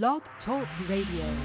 Blog Talk Radio.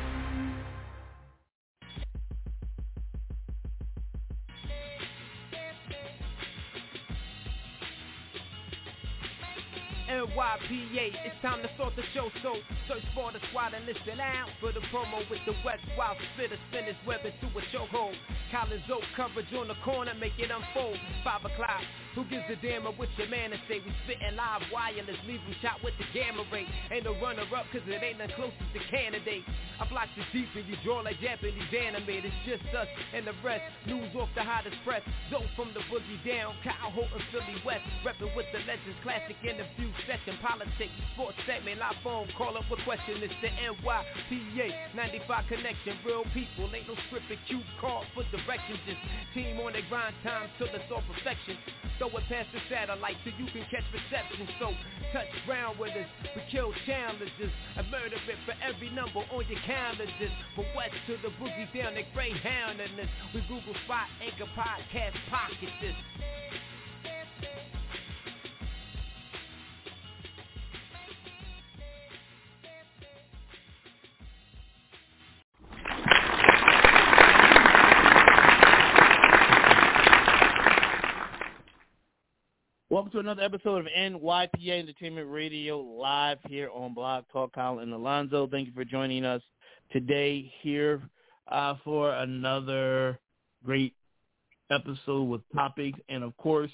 NYPA, it's time to start the show, so search for the squad and listen out for the promo with the West Wild Spitter, spin his web into a chokehold. Collins Oak coverage on the corner, make it unfold. Five o'clock, who gives a damn of what your man to say? We spitting live wireless, leave him shot with the gamma ray. Ain't no runner up, cause it ain't the closest to candidate. I block the deep and you draw like Japanese anime. It's just us and the rest. News off the hottest press. Zoe from the boogie down, Kyle and Philly West. Reppin' with the legends, classic interview session, politics, sports segment, live phone, call up a question. It's the NYPA 95 connection. Real people, ain't no script scripted cue card for directions. Just team on the grind time till it's all perfection. Throw it past the satellite so you can catch reception. So touch ground with us. We kill challenges and murder it for every number on your calendar. Just from west to the boogie down the Greyhound and this. We Google Spot, Anchor Podcast, Pocket this. To another episode of NYPA Entertainment Radio live here on Blog Talk. Colin and Alonzo, thank you for joining us today here uh, for another great episode with topics and, of course,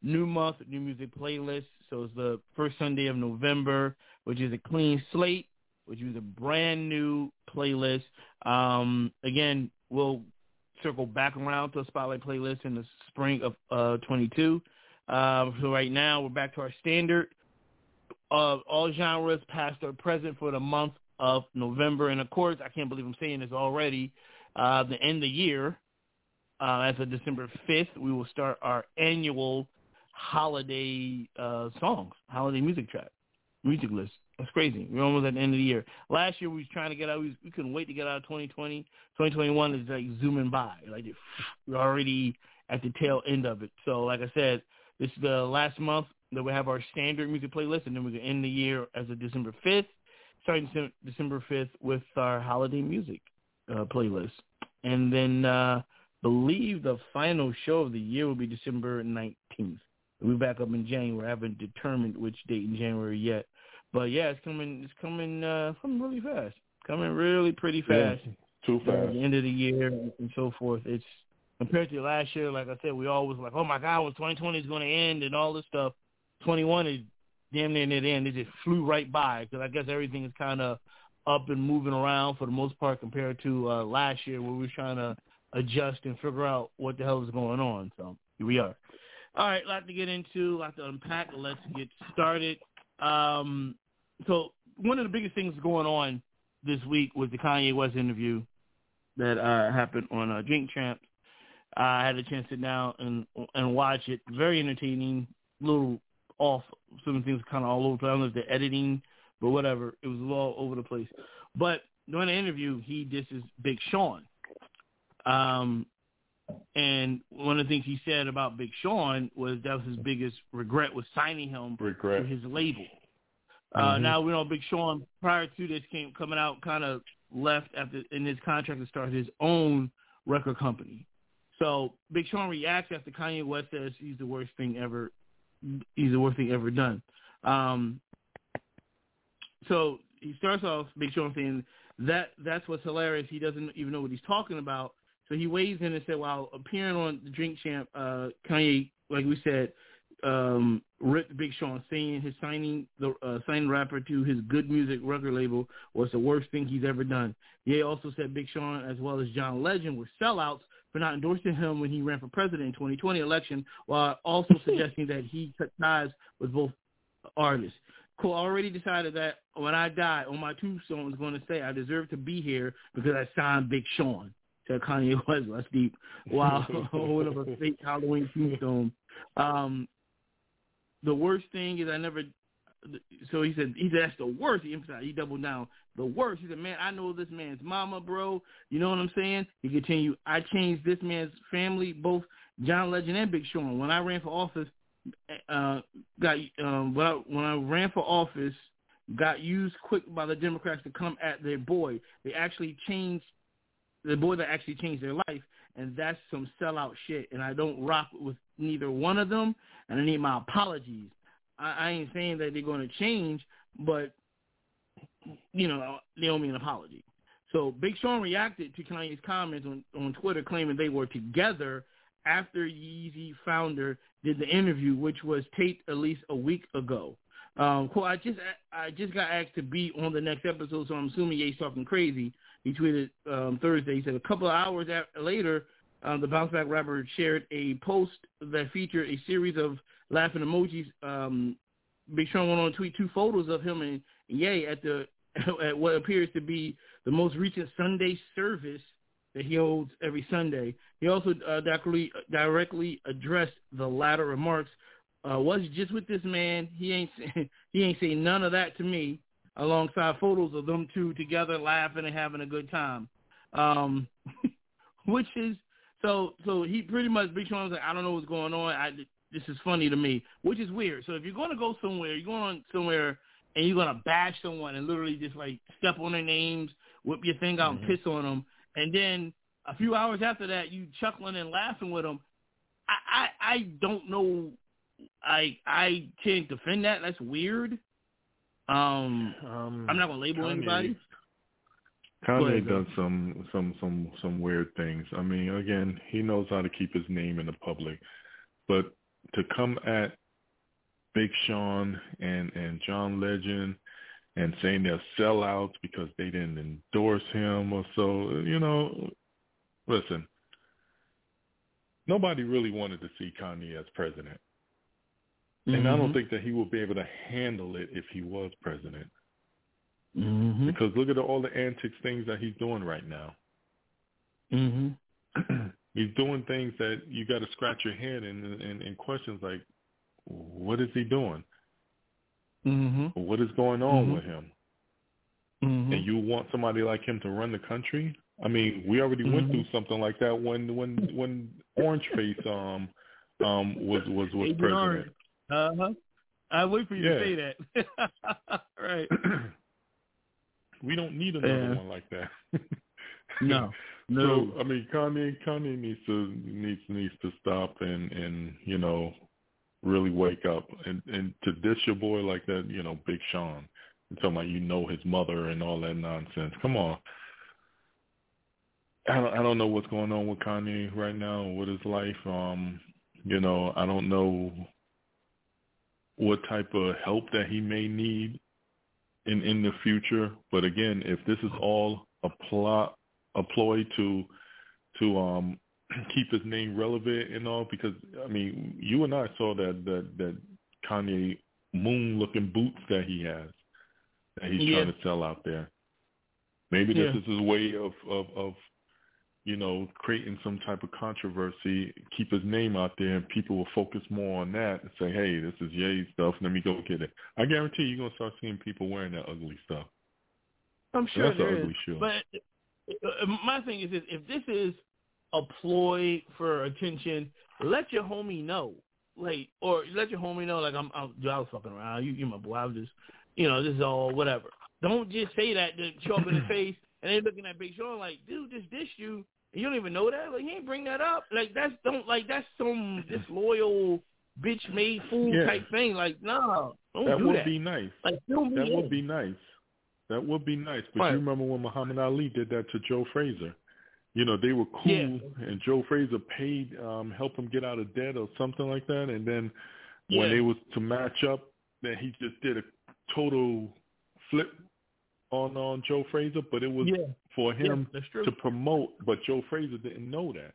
new month, new music playlist. So it's the first Sunday of November, which is a clean slate, which is a brand new playlist. Um, again, we'll circle back around to a spotlight playlist in the spring of uh, 22. Um, so right now we're back to our standard of all genres, past or present, for the month of November. And of course, I can't believe I'm saying this already. Uh, the end of the year, uh, as of December 5th, we will start our annual holiday uh, songs, holiday music track, music list. That's crazy. We're almost at the end of the year. Last year we was trying to get out. We, was, we couldn't wait to get out of 2020. 2021 is like zooming by. Like we're already at the tail end of it. So like I said, this is the last month that we have our standard music playlist, and then we're going to end the year as of December 5th, starting December 5th with our holiday music uh, playlist. And then uh believe the final show of the year will be December 19th. We'll be back up in January. I haven't determined which date in January yet. But yeah, it's coming. It's coming. Uh, coming really fast. Coming really pretty fast. Yeah, too fast. The end of the year and so forth. It's compared to last year, like I said, we always like, oh my God, when 2020 is going to end and all this stuff. 21 is damn near near the end. It just flew right by because I guess everything is kind of up and moving around for the most part compared to uh, last year where we were trying to adjust and figure out what the hell is going on. So here we are. All right, a lot to get into, a lot to unpack. Let's get started. Um, so one of the biggest things going on this week was the Kanye West interview that uh, happened on uh, Drink Champs. I had a chance to sit down and and watch it. Very entertaining. Little off. Some things kind of all over the. I don't know if the editing, but whatever. It was all over the place. But during the interview, he disses Big Sean. Um, and one of the things he said about Big Sean was that was his biggest regret was signing him Regret. to his label. Uh, Mhm. Now we know Big Sean prior to this came coming out kind of left after in his contract to start his own record company. So Big Sean reacts after Kanye West says he's the worst thing ever. He's the worst thing ever done. Um, so he starts off Big Sean saying that that's what's hilarious. He doesn't even know what he's talking about. So he weighs in and said, while appearing on the Drink Champ, uh, Kanye, like we said, um, ripped Big Sean, saying his signing the uh, signing rapper to his Good Music record label was the worst thing he's ever done. Ye also said Big Sean, as well as John Legend, were sellouts for not endorsing him when he ran for president in 2020 election, while also suggesting that he cut ties with both artists. Cool. Already decided that when I die, on my tombstone is going to say I deserve to be here because I signed Big Sean. Said Kanye West. That's deep. Wow, holding up a fake Halloween tombstone. Um, the worst thing is I never. So he said he said that's the worst. He emphasized. He doubled down. The worst. He said, man, I know this man's mama, bro. You know what I'm saying? He continued. I changed this man's family, both John Legend and Big Sean. When I ran for office, uh, got um, when I when I ran for office, got used quick by the Democrats to come at their boy. They actually changed the boy that actually changed their life, and that's some sellout shit. And I don't rock with neither one of them, and I need my apologies. I, I ain't saying that they're going to change, but you know they owe me an apology. So Big Sean reacted to Kanye's comments on, on Twitter claiming they were together after Yeezy founder did the interview, which was taped at least a week ago. Um, cool. I just I just got asked to be on the next episode, so I'm assuming Ye's talking crazy. He tweeted um, Thursday. He said a couple of hours after, later, um, the bounce back rapper shared a post that featured a series of laughing emojis. Um, Big Sean went on to tweet two photos of him and Ye at the at what appears to be the most recent Sunday service that he holds every Sunday. He also uh, directly directly addressed the latter remarks uh, was just with this man. He ain't he ain't saying none of that to me. Alongside photos of them two together laughing and having a good time, um, which is so. So he pretty much Big Sean was like, I don't know what's going on. I this is funny to me, which is weird. So if you're going to go somewhere, you're going somewhere and you're going to bash someone and literally just like step on their names, whip your thing out mm-hmm. and piss on them, and then a few hours after that you chuckling and laughing with them. I I, I don't know I I can't defend that. That's weird. Um, um I'm not gonna label Kanye, anybody. Kanye does some some some some weird things. I mean, again, he knows how to keep his name in the public, but to come at Big Sean and and John Legend and saying they're sellouts because they didn't endorse him or so, you know, listen, nobody really wanted to see Kanye as president. And mm-hmm. I don't mm-hmm. think that he will be able to handle it if he was president. Mm-hmm. Because look at all the antics things that he's doing right now. Mm-hmm. he's doing things that you got to scratch your head and and, and questions like, what is he doing? Mm-hmm. What is going on mm-hmm. with him? Mm-hmm. And you want somebody like him to run the country? I mean, we already went mm-hmm. through something like that when when when Orange Face um um was was was president. Uh huh. I wait for you yeah. to say that. right. we don't need another yeah. one like that. no. No. So I mean, Kanye Kanye needs to needs needs to stop and and you know really wake up and and to dish your boy like that, you know, Big Sean. And talking about you know his mother and all that nonsense. Come on. I don't I don't know what's going on with Kanye right now with his life. Um, you know, I don't know what type of help that he may need in in the future. But again, if this is all a plot, a ploy to to um keep his name relevant and all, because I mean, you and I saw that that that Kanye moon looking boots that he has that he's yeah. trying to sell out there. Maybe this yeah. is his way of, of of you know, creating some type of controversy, keep his name out there, and people will focus more on that and say, hey, this is Ye stuff. Let me go get it. I guarantee you're going to start seeing people wearing that ugly stuff. I'm sure that's there ugly. Shoe. But uh, my thing is, this, if this is a ploy for attention, let your homie know. Like, or let your homie know, like, I'm, I'm I was fucking around. You, you're my boy. I was just, you know, this is all whatever. Don't just say that to show up in his face, and they looking at Big Sean like, dude, just dish you you don't even know that. Like he ain't bring that up. Like that's don't like that's some disloyal bitch made fool yeah. type thing. Like nah, don't that do would that. be nice. Like that would be nice. That would be nice. But right. you remember when Muhammad Ali did that to Joe Frazier? You know, they were cool yeah. and Joe Frazier paid um help him get out of debt or something like that and then yeah. when they was to match up then he just did a total flip on on Joe Frazier but it was yeah. for him to promote. But Joe Frazier didn't know that.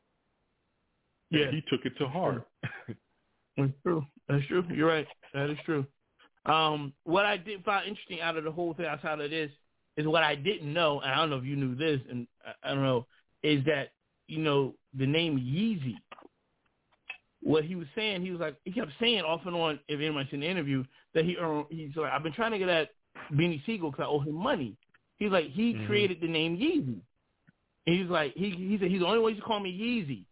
Yeah, and he took it to heart. That's true. That's true. You're right. That is true. Um, what I did find interesting out of the whole thing outside of this is what I didn't know, and I don't know if you knew this, and I, I don't know, is that you know the name Yeezy. What he was saying, he was like he kept saying off and on. If anyone's in the interview, that he earned, he's like I've been trying to get at Beanie Sigel because I owe him money. He's like, he mm-hmm. created the name Yeezy. And he's like, he he said he's the only way to call me Yeezy.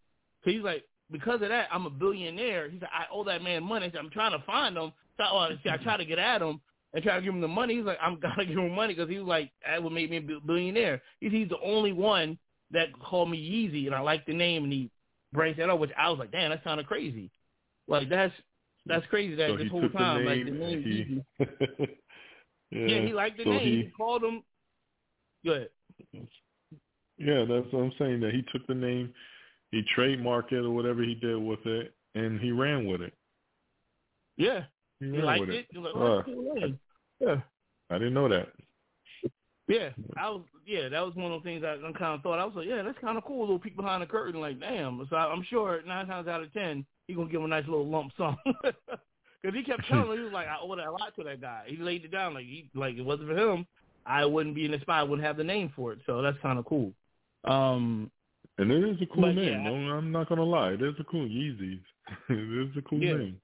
So he's like, because of that, I'm a billionaire. He said, I owe that man money. I said, I'm trying to find him. So, uh, see, I try to get at him, and try to give him the money. He's like, I'm gonna give him money because he was like, that would make me a billionaire. He's, he's the only one that called me Yeezy, and I liked the name, and he brings that up, which I was like, damn, that sounded crazy. Like that's that's crazy that so this whole time, the like the name he, Yeezy. yeah, Yeah, he liked the so name. He, He, called him. Good. yeah, that's what I'm saying. That he took the name, he trademarked it or whatever he did with it, and he ran with it. Yeah, He, he liked it. Was like, Uh, oh, a cool name. Yeah. I didn't know that. Yeah, I was. Yeah, that was one of the things I, I kind of thought. I was like, yeah, that's kind of cool. Little peek behind the curtain, like, damn. So I, I'm sure nine times out of ten, he gonna give him a nice little lump sum. Because he kept telling me, he was like, I owe that a lot to that guy. He laid it down like he like it wasn't for him, I wouldn't be in the spot. I wouldn't have the name for it. So that's kind of cool. Um, And it is a cool name. yeah. No, I'm not gonna lie. It is a cool Yeezys. it is a cool Yeah. name.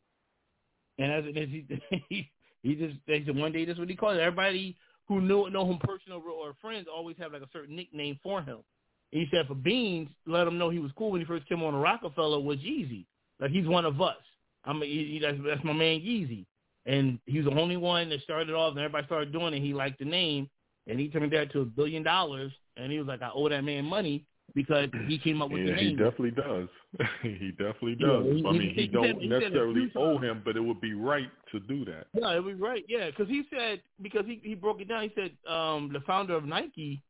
And as it is, he he, he just they said one day that's what he called it. Everybody who knew know him personally or friends always have like a certain nickname for him. And he said for Beans, let him know he was cool when he first came on the Rockefeller was Yeezy. Like he's one of us. I'm a, he, that's, that's my man Yeezy. And he was the only one that started off and everybody started doing it. He liked the name and he turned that to a billion dollars and he was like, I owe that man money because he came up with Yeah, the name. he definitely does. he definitely Yeah, does. he- I mean, he, he don't said- he necessarily few owe him, but it would be right to do that. Yeah, it would be right. Yeah, because he said because he he broke it down. He said um, the founder of Nike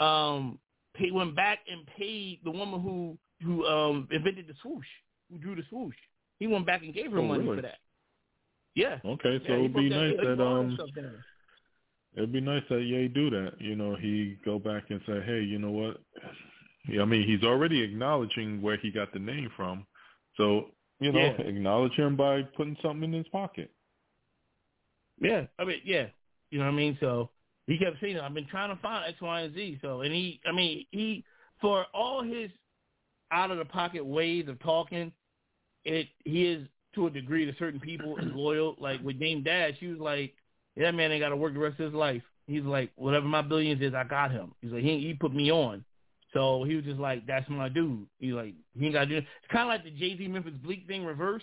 um, pay, went back and paid the woman who who um, invented the swoosh, who drew the swoosh. He went back and gave her Oh, money really? for that. Yeah. Okay, so yeah, he it'd be nice that um, it'd be nice that Ye do that. You know, he go back and say, hey, you know what? Yeah, I mean, he's already acknowledging where he got the name from. So you know, Yeah. acknowledge him by putting something in his pocket. Yeah, I mean, yeah, you know what I mean. So he kept saying, "I've been trying to find X, Y, and Z." So, and he, I mean, he for all his out of the pocket ways of talking, it he is to a degree to certain people is loyal. Like with Dame Dash, she was like, "That man ain't got to work the rest of his life." He's like, "Whatever my billions is, I got him." He's like, "He he put me on." So he was just like, "That's my dude." He's like, "He ain't got to do." It. It's kind of like the Jay Z Memphis Bleek thing reverse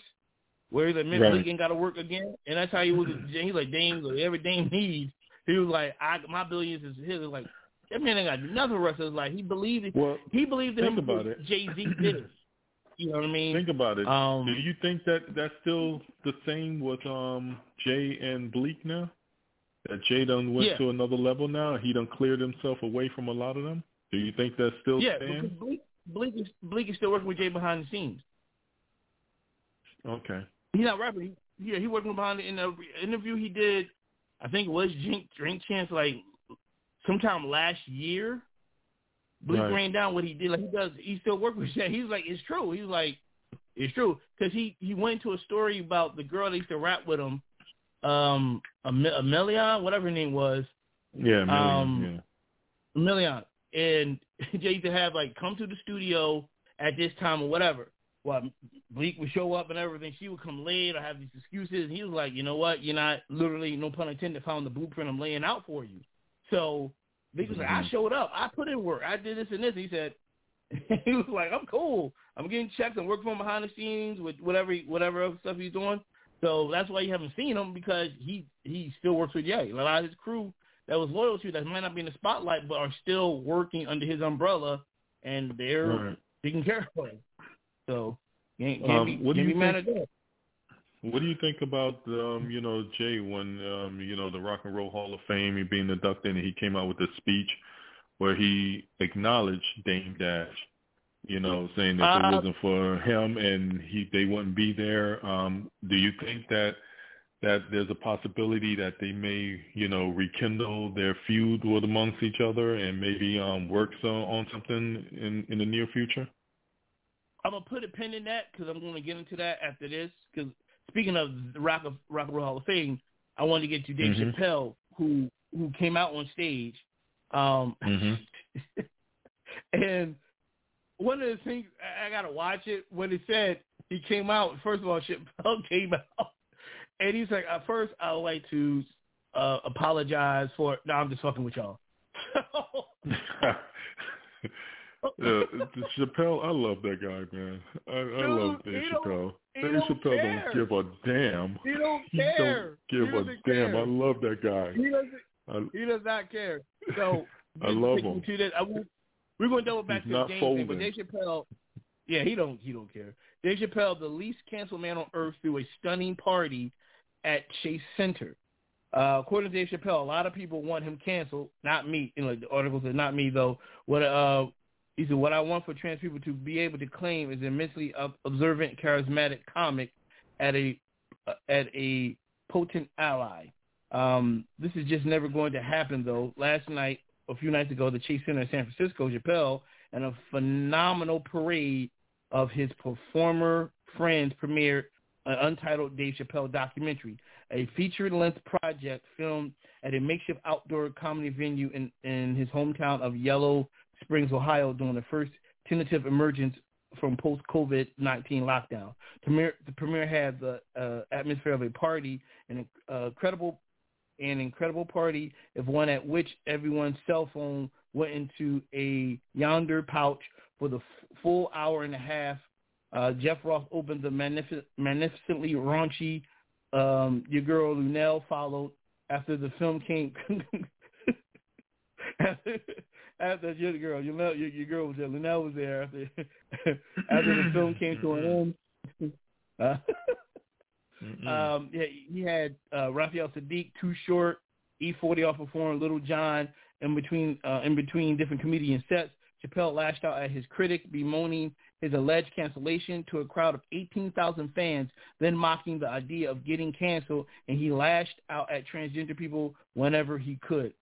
where he's like, Memphis Right. Bleek ain't got to work again, and that's how he was. He's like, Dame, like, every Dame needs. He was like, I my billions is his. Like that man ain't got nothing rest of his life. He believed it. Well, He believed in think him about it. Jay Z did. It. You know what I mean? think about it. Um, Do you think that that's still the same with um Jay and Bleek now? That Jay done went Yeah. to another level now. He done cleared himself away from a lot of them. Do you think that still yeah, stands? because Bleek, Bleek is Bleek is still working with Jay behind the scenes. Okay. He's not rapping. He, yeah, he working behind the in the interview he did. I think it was Drink Drink Champs like sometime last year. Bleek Right. ran down what he did. Like he does, he still work with Jay. He's like, it's true. He's like, it's true because he he went into a story about the girl that used to rap with him, um, Am- Amelia, whatever her name was, Yeah, million, Um, Million, and Jay to have like come to the studio at this time or whatever. Well, Bleek would show up and everything. She would come late or have these excuses. And he was like, you know what? You're not literally, no pun intended, found the blueprint I'm laying out for you. So Bleek was like, I Mhm. showed up. I put in work. I did this and this. He said, he was like, I'm cool. I'm getting checks. I'm working from behind the scenes with whatever whatever other stuff he's doing. So that's why you haven't seen him because he he still works with Ye. A lot of his crew that was loyal to that might not be in the spotlight but are still working under his umbrella and they're. Right. taking care of him. So can't, can't Um, be, what do can't you be mad think- at that. What do you think about um, you know, Jay when um, you know, the Rock and Roll Hall of Fame, he being inducted and he came out with a speech where he acknowledged Dame Dash, you know, saying that if it Uh, wasn't for him and he they wouldn't be there. Um, do you think that that there's a possibility that they may, you know, rekindle their feud with amongst each other and maybe um work so, on something in in the near future? I'm gonna put a pin in that because I'm gonna get into that after this. Because speaking of the Rock of Rock and Roll Hall of Fame, I wanted to get to Dave Mhm. Chappelle, who who came out on stage, um, Mm-hmm. and one of the things I, I gotta watch it when it said he came out. First of all, Chappelle came out, and he's like, "At first, I would like to uh, apologize for." No, I'm just fucking with y'all. yeah, Chappelle, I love that guy, man. I, I love Dude, Dave Chappelle. Dave Chappelle care. don't give a damn. He don't care. He don't give He a damn. care. I love that guy. He doesn't. I, He does not care. So I love him. To that, I, we're going to double back He's to the game thing, but. Dave Chappelle, yeah, he don't he don't care. Dave Chappelle, the least canceled man on earth, threw a stunning party at Chase Center. Uh, according to Dave Chappelle, a lot of people want him canceled. Not me. You know, the article says not me though. What uh, he said, what I want for trans people to be able to claim is immensely observant, charismatic comic at a uh, at a potent ally. Um, this is just never going to happen, though. Last night, a few nights ago, the Chase Center in San Francisco, Chappelle, and a phenomenal parade of his performer friends premiered an untitled Dave Chappelle documentary, a feature-length project filmed at a makeshift outdoor comedy venue in, in his hometown of Yellow Springs, Ohio, during the first tentative emergence from post-COVID-19 lockdown. The premiere had the uh, atmosphere of a party and uh, credible an incredible party, if one at which everyone's cell phone went into a Yondr pouch for the f- full hour and a half. Uh, Jeff Ross opened the magnific- magnificently raunchy um, Your Girl Lunell followed after the film came. after, after your girl, your, your, your girl was there. Lunell was there after after the film came to an end. Uh, um, yeah, he had uh, Raphael Saadiq, Too Short, E40 off performing Lil Jon in between uh, in between different comedian sets. Chappelle lashed out at his critic, bemoaning his alleged cancellation to a crowd of 18,000 fans, then mocking the idea of getting canceled, and he lashed out at transgender people whenever he could.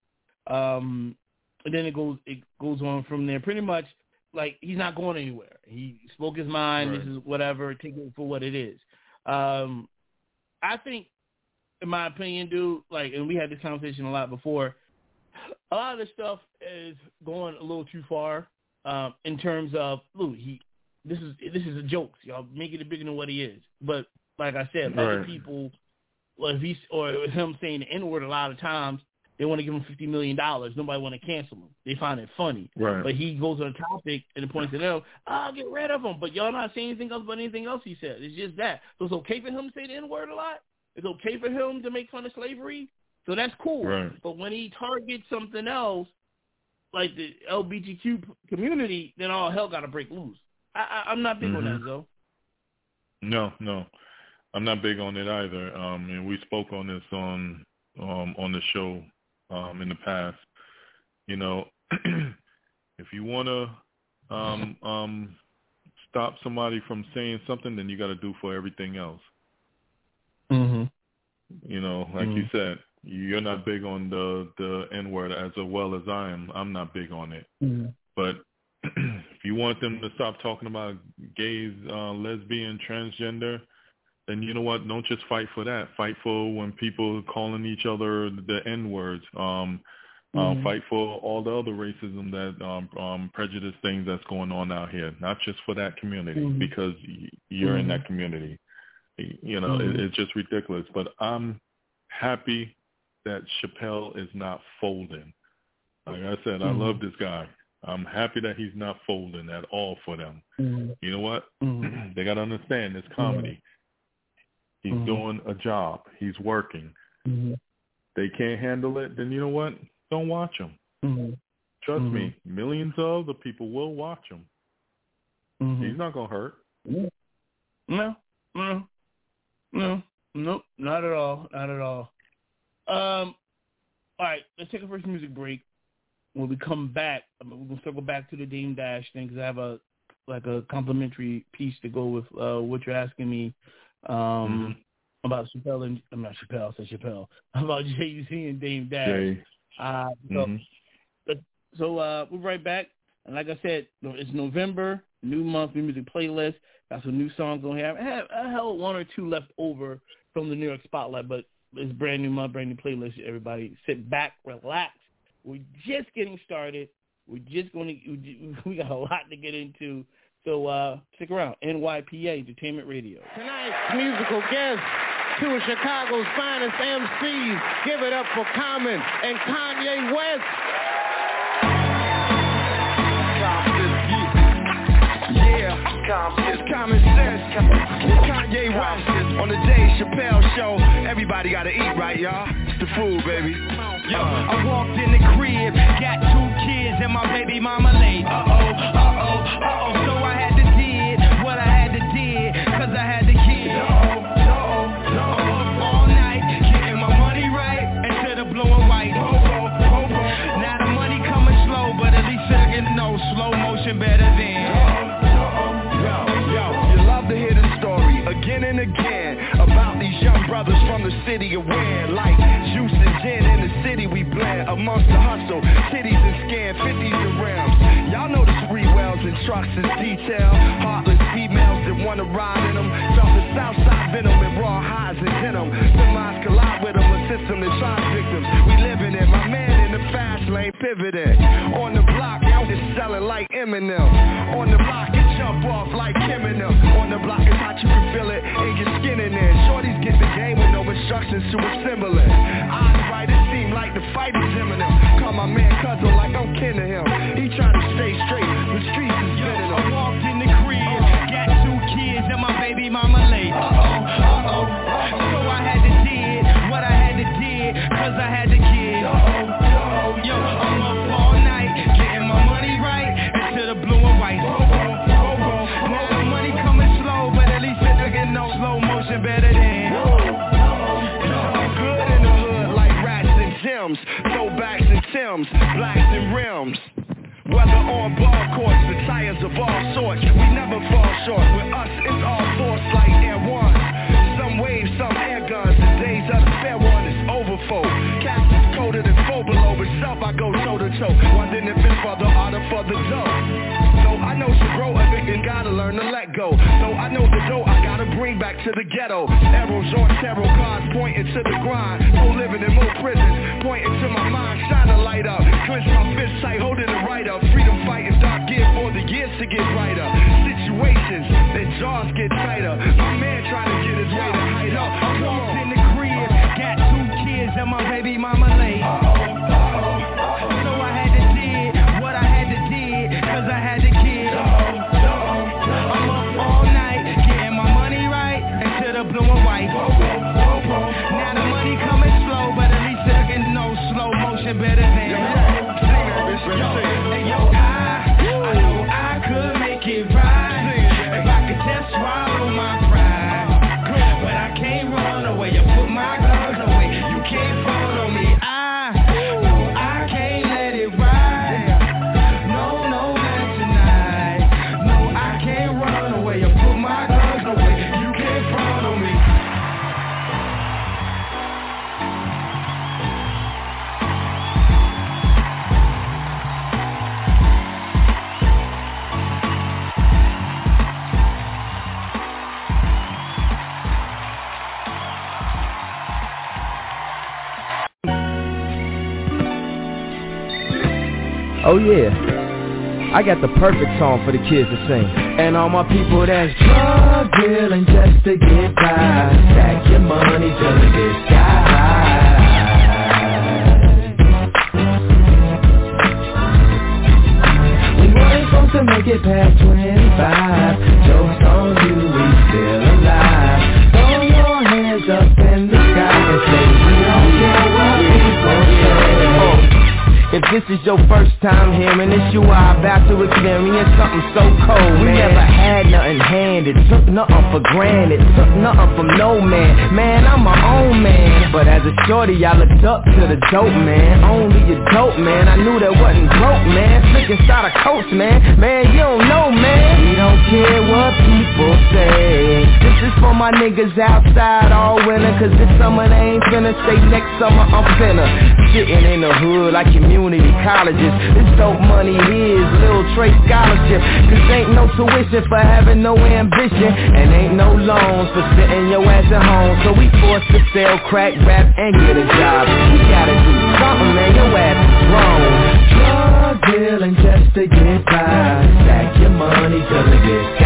Um, and then it goes it goes on from there. Pretty much, like he's not going anywhere. He spoke his mind. Right. This is whatever. Take it for what it is. Um, I think, in my opinion, dude, like, and we had this conversation a lot before. A lot of this stuff is going a little too far um, in terms of, look, he, this is this is a joke. Y'all making it bigger than what he is. But like I said, other people, well, if he's or him saying the N word a lot of times, they want to give him fifty million dollars. Nobody want to cancel him. They find it funny. Right. But he goes on a topic and points it out. I'll get rid of him. But y'all not saying anything else but anything else he said. It's just that. So it's okay for him to say the N word a lot. It's okay for him to make fun of slavery. So that's cool. Right. But when he targets something else, like the LGBTQ community, then all hell got to break loose. I, I, I'm not big on Mhm. that, though. No, no, I'm not big on it either. Um, and we spoke on this on um, on the show um, in the past. You know, if you want to um, um, stop somebody from saying something, then you got to do for everything else. Mm-hmm. You know, like you Mhm. said, you're not big on the the N word as well as I am. I'm not big on it. But if you want them to stop talking about gays, uh, lesbian, transgender, then you know what? Don't just fight for that. Fight for when people calling each other the N words. Um, um, Mhm. fight for all the other racism that um, um, prejudice things that's going on out here. Not just for that community Mhm. because y- you're in Mhm. that community. You know, it, it's just ridiculous. But I'm happy that Chappelle is not folding. Like I said, I Mhm. love this guy. I'm happy that he's not folding at all for them. You know what? Mhm. they got to understand it's comedy. He's Mhm. doing a job. He's working. Mhm. They can't handle it. Then you know what? Don't watch him. Mhm. Trust me. Millions of other people will watch him. He's not gonna hurt. No, no, no, nope, not at all, not at all. Um, all right, let's take a first music break. When we come back, I mean, we're gonna circle back to the Dame Dash thing because I have a like a complimentary piece to go with uh, what you're asking me um, about Chappelle and I'm not Chappelle, I said Chappelle about Jay Z and Dame Dash. Jay. Uh, so Mhm. so uh, we're right back. And like I said, it's November, new month, new music playlist. Got some new songs on here. I have I held one or two left over from the New York Spotlight, but it's brand new month, brand new playlist. Everybody sit back, relax. We're just getting started. We're just going to, we got a lot to get into. So uh, stick around. NYPA Entertainment Radio. Tonight's musical guest, two of Chicago's finest MCs. Give it up for Common and Kanye West. Yeah, it's common sense. Kanye West on the Dave Chappelle show. Everybody gotta eat, right, y'all? It's the food, baby. Yo, I walked in the crib, got two kids and my baby mama late. Uh-oh, uh-oh, uh-oh. So I had to did what I had to I had the kids. Uh-oh, uh-oh, uh-oh. All night, getting my money right instead of blowing white. Now the money coming slow, but at least I can know slow motion better than. Young brothers from the city of Wayne. Like juice gin in the city we blend amongst the hustle, titties and scan, 50s and rims. Y'all know the three wells and trucks is detail. Heartless females that wanna ride in them. Felt the south side venom and raw highs and denim. Semis collide with them, a system that tries victims. We living it, my man in the fast lane pivoting. On the block, out is selling like Eminem. On the block, it jump off like Kim and them. On the block, it's hot, you can feel it in your skin in there. Shorties get the game with no instructions to assemble it. Eyes right, it seem like the fight is imminent. Call my man cousin like I'm kin to him. He trying to stay straight, the streets is spinning I walked in the crib, got two kids and my baby mama late. Uh-oh, uh-oh. So I had to did what I had to did, cause I had the Tims, blacks and rims. Whether on ball courts, the tires of all sorts, we never fall short. With us, it's all force like Air One. Some waves, some air guns. The days of the fair one is over, folk. Cats is colder than four below. Itself, I go toe to toe. Wondering if it's for the art or for the dough. So I know to grow a and gotta learn to let go. So I know the dough I gotta back to the ghetto. Arrows on tarot cards pointing to the grind. No living in more prisons, pointing to my mind. Shine a light up, clench my fist tight, holding it right up. Freedom fighting dark gear for the years to get brighter. Situations, their jaws get tighter. My man trying to get his way to hide up. I walked in the crib, got two kids and my baby mama late. Better than. Hey, yo, I, I Oh yeah, I got the perfect song for the kids to sing. And all my people that's drug dealing just to get by. Stack your money till it gets supposed to make it past 25. Jokes on you, we still alive. Throw your hands up If this is your first time hearing this, you are about to experience something so cold, man. We never had nothing handed, took nothing for granted, took nothing from no man. Man, I'm my own man. But as a shorty, I looked up to the dope man. Only a dope man, I knew that wasn't broke, man. Slick inside a coach, man. Man, you don't know, man. We don't care what people say. This is for my niggas outside all winter, cause this summer they ain't finna stay next summer, I'm finna. Sitting in the hood like community colleges. This dope money is little trade scholarship. Cause ain't no tuition for having no ambition. And ain't no loans for sitting your ass at home. So we forced to sell crack, rap, and get a job. We gotta do something, man. Your ass is wrong. Drug dealing just to get by. Stack your money till it gets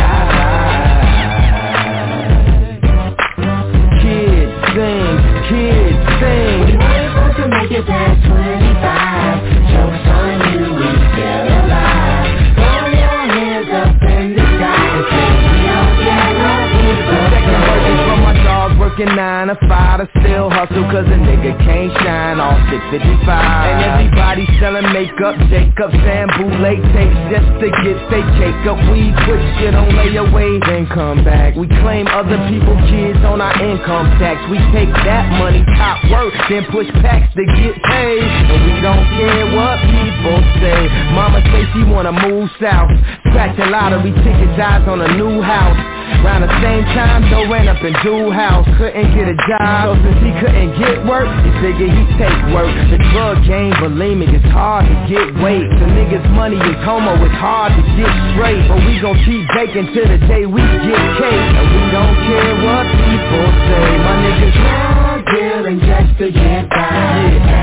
working nine to five to still hustle cause a nigga can't shine all 655 And everybody selling makeup, Jacob, Sambu, latex just to get they cake up. We put shit on layaway, then come back. We claim other people's kids on our income tax. We take that money, top work, then push packs to get paid. And we don't care what people say. Mama say she wanna move south. Scratching lottery tickets, eyes on a new house. Around the same time, Joe ran up in Dual House Couldn't get a job, so since he couldn't get work. He figured he'd take work. The drug game, bulimic, it's hard to get weight. The niggas money is homo, it's hard to get straight. But we gon' keep baking till the day we get cake. And we don't care what people say. My niggas drug dealing just to get by.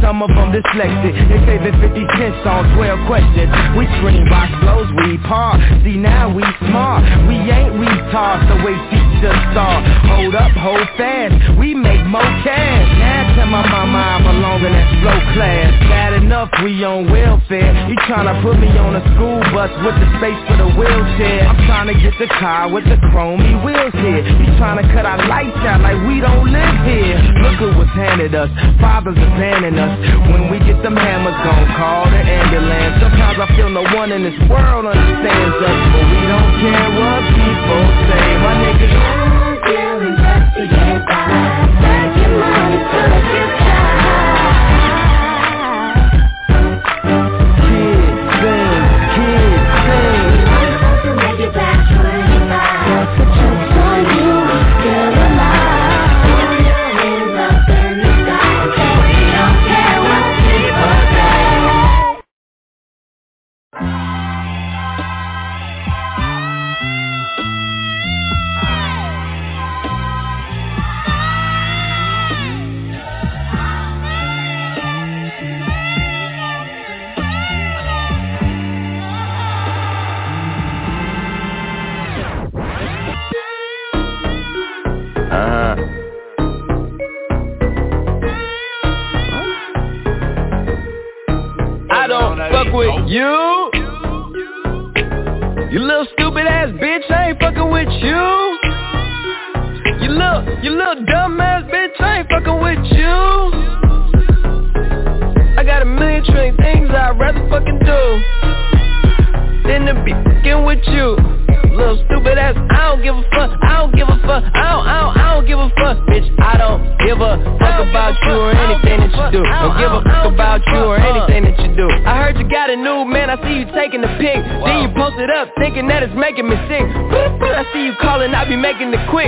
Some of them dyslexic. They say the 50 cents on 12 questions. We scream box blows, we par. See now we smart, we ain't we retard The way teachers start Hold up, hold fast, we make more cash tell my mama I belong in that slow class. Bad enough we on welfare. You tryna put me on a school bus with the space for the wheelchair. I'm tryna get the car with the chromey wheels here. You tryna cut our lights out like we don't live here. Look at what's handed us, fathers abandoning us. When we get them hammers gon' call the ambulance. Sometimes I feel no one in this world understands us But we don't care what people say. My niggas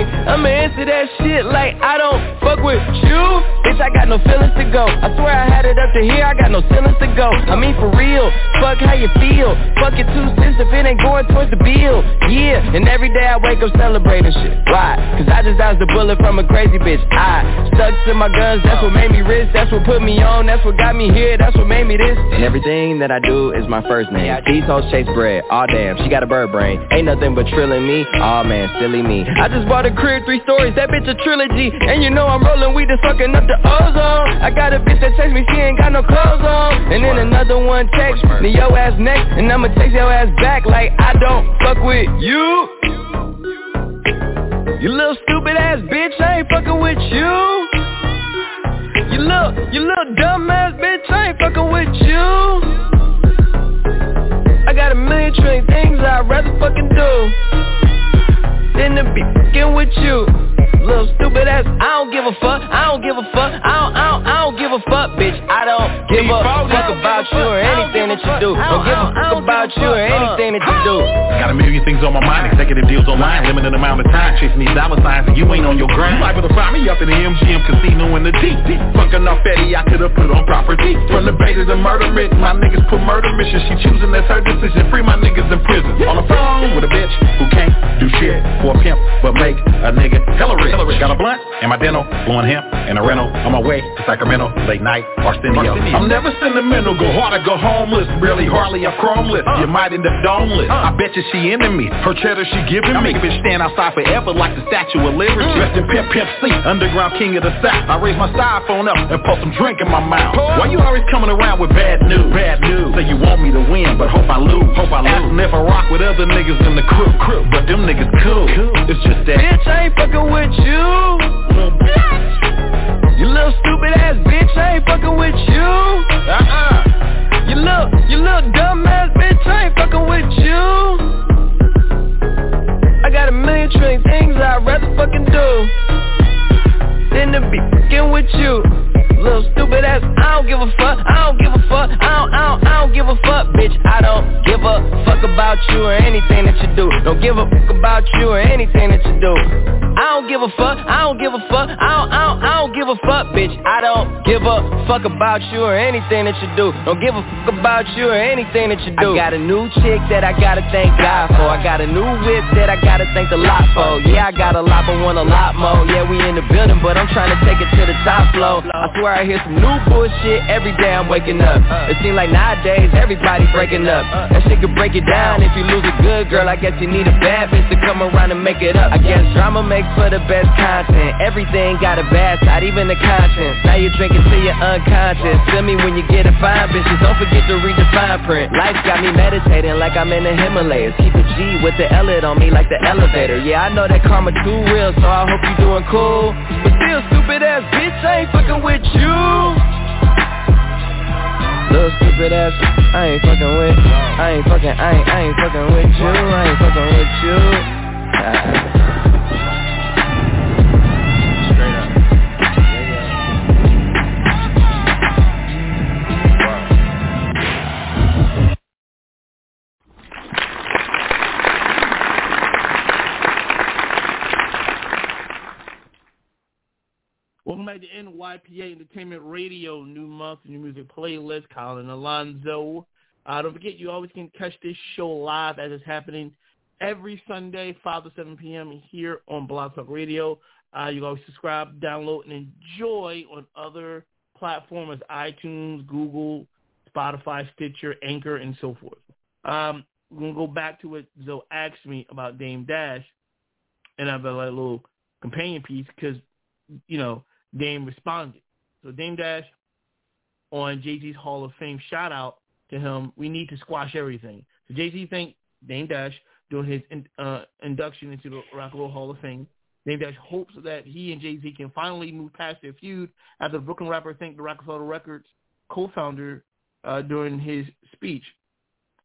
I'ma answer that shit like I don't fuck with you. Bitch, I got no feelings to go. I swear I had it up to here, I got no feelings to go. I mean for real, fuck how you feel. Fuck your two cents if it ain't going towards the bill. Yeah, and every day I wake up celebrating shit. Why? Cause I just dodged a bullet from a crazy bitch. I to my guns, that's what made me rich. That's what put me on, that's what got me here, that's what made me this. And everything that I do is my first name. These hoes chase bread, aw damn, she got a bird brain. Ain't nothing but trilling me, aw man, silly me. I just bought a crib, three stories, that bitch a trilogy. And you know I'm rolling weed and sucking up the ozone. I got a bitch that text me, she ain't got no clothes on. And then another one text me, your ass next, and I'ma text your ass back like I don't fuck with you. You little stupid ass bitch, I ain't fucking with you. Little, you little dumb ass bitch, I ain't fucking with you. I got a million trillion things I'd rather fucking do than to be fucking with you. Little stupid ass, I don't give a fuck, I don't give a fuck, I don't, I don't, I don't give a fuck, bitch. I don't give a fuck about you or anything that you do. Don't give a fuck about you or anything that you do. Got a million things on my mind, executive deals online, limited amount of time, chasing these dollar signs, and you ain't on your grind. You liable to find me up in the MGM casino in the deep. Fucking off Eddie, I could've put on property. From the beta to murder it, my niggas put murder mission. She choosing, that's her decision. Free my niggas in prison. On the phone with a bitch who can't do shit for a pimp, but make a nigga hella rich. Got a blunt in my dental, blowing hemp in a rental. On my way to Sacramento, late night, Arsenio. I'm never sentimental, go hard or go homeless. Barely, hardly a chromeless. Uh. You might end up domeless. Uh. I bet you she into me. Her cheddar she giving me. I make a bitch stand outside forever like the Statue of Liberty. Mm. Dressed in Pimp Pimp C, underground king of the South. I raise my styrofoam up and pour some drink in my mouth. Why you always coming around with bad news? Bad news. Say you want me to win, but hope I lose. Hope I lose. Asking if I rock with other niggas in the crew, crew. But them niggas cool. It's just that. Bitch, I ain't fucking with you. You little stupid ass bitch, I ain't fucking with you. Uh-uh. You little, you little dumb ass bitch, I ain't fucking with you. I got a million trillion things I'd rather fucking do than to be fucking with you. Little stupid ass, I don't give a fuck, I don't give a fuck, I don't, I don't, I don't give a fuck, bitch. I don't give a fuck about you or anything that you do. Don't give a fuck about you or anything that you do. I don't give a fuck, I don't give a fuck, I don't, I don't, I don't give a fuck, bitch. I don't give a fuck about you or anything that you do. Don't give a fuck about you or anything that you do. I got a new chick that I gotta thank God for. I got a new whip that I gotta thank the lot for. Yeah, I got a lot, but want a lot more. Yeah, we in the building, but I'm trying to take it to the top floor. I swear I hear some new bullshit every day I'm waking up. It seems like nowadays everybody breaking up. That shit could break it down if you lose a good girl. I guess you need a bad bitch to come around and make it up. I guess drama makes for the best content. Everything got a bad side, even the conscience. Now you're drinking till you're unconscious. Feel me when you get a fine bitches. Don't forget to read the fine print. Life's got me meditating like I'm in the Himalayas. Keep a G with the L on me like the elevator. Yeah, I know that karma too real, so I hope you doing cool. But still, stupid ass bitch, I ain't fucking with you. Little stupid ass, I ain't fucking with. I ain't fucking, I ain't, I ain't fucking with you. I ain't fucking with you. Ah. Welcome back to NYPA Entertainment Radio, new month, new music playlist. Colin Alonzo. Uh, don't forget, you always can catch this show live as it's happening every Sunday, 5 to 7 p.m. here on Blog Talk Radio. Uh, you can always subscribe, download, and enjoy on other platforms, iTunes, Google, Spotify, Stitcher, Anchor, and so forth. Um, we're going to go back to what Zoe asked me about Dame Dash, and I have a like, little companion piece because, you know, Dame responded. So Dame Dash on Jay-Z's Hall of Fame shout out to him, we need to squash everything. So Jay-Z thanked Dame Dash during his in, uh, induction into the Rock and Roll Hall of Fame. Dame Dash hopes that he and Jay-Z can finally move past their feud after Brooklyn rapper thanked the Rockefeller Records co-founder uh, during his speech.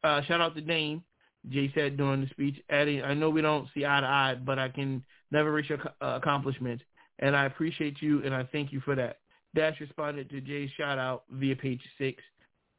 Uh, shout out to Dame, Jay said during the speech, adding, I know we don't see eye to eye, but I can never reach your uh, accomplishments, and I appreciate you, and I thank you for that. Dash responded to Jay's shout-out via page six.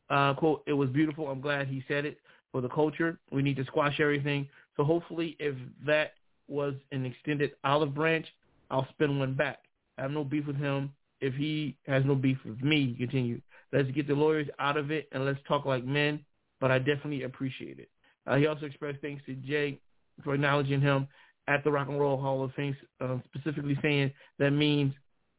Uh, quote, it was beautiful. I'm glad he said it for the culture. We need to squash everything. So hopefully if that was an extended olive branch, I'll spin one back. I have no beef with him. If he has no beef with me, he continued. Let's get the lawyers out of it and let's talk like men, but I definitely appreciate it. Uh, he also expressed thanks to Jay for acknowledging him at the Rock and Roll Hall of Fame, uh, specifically saying that means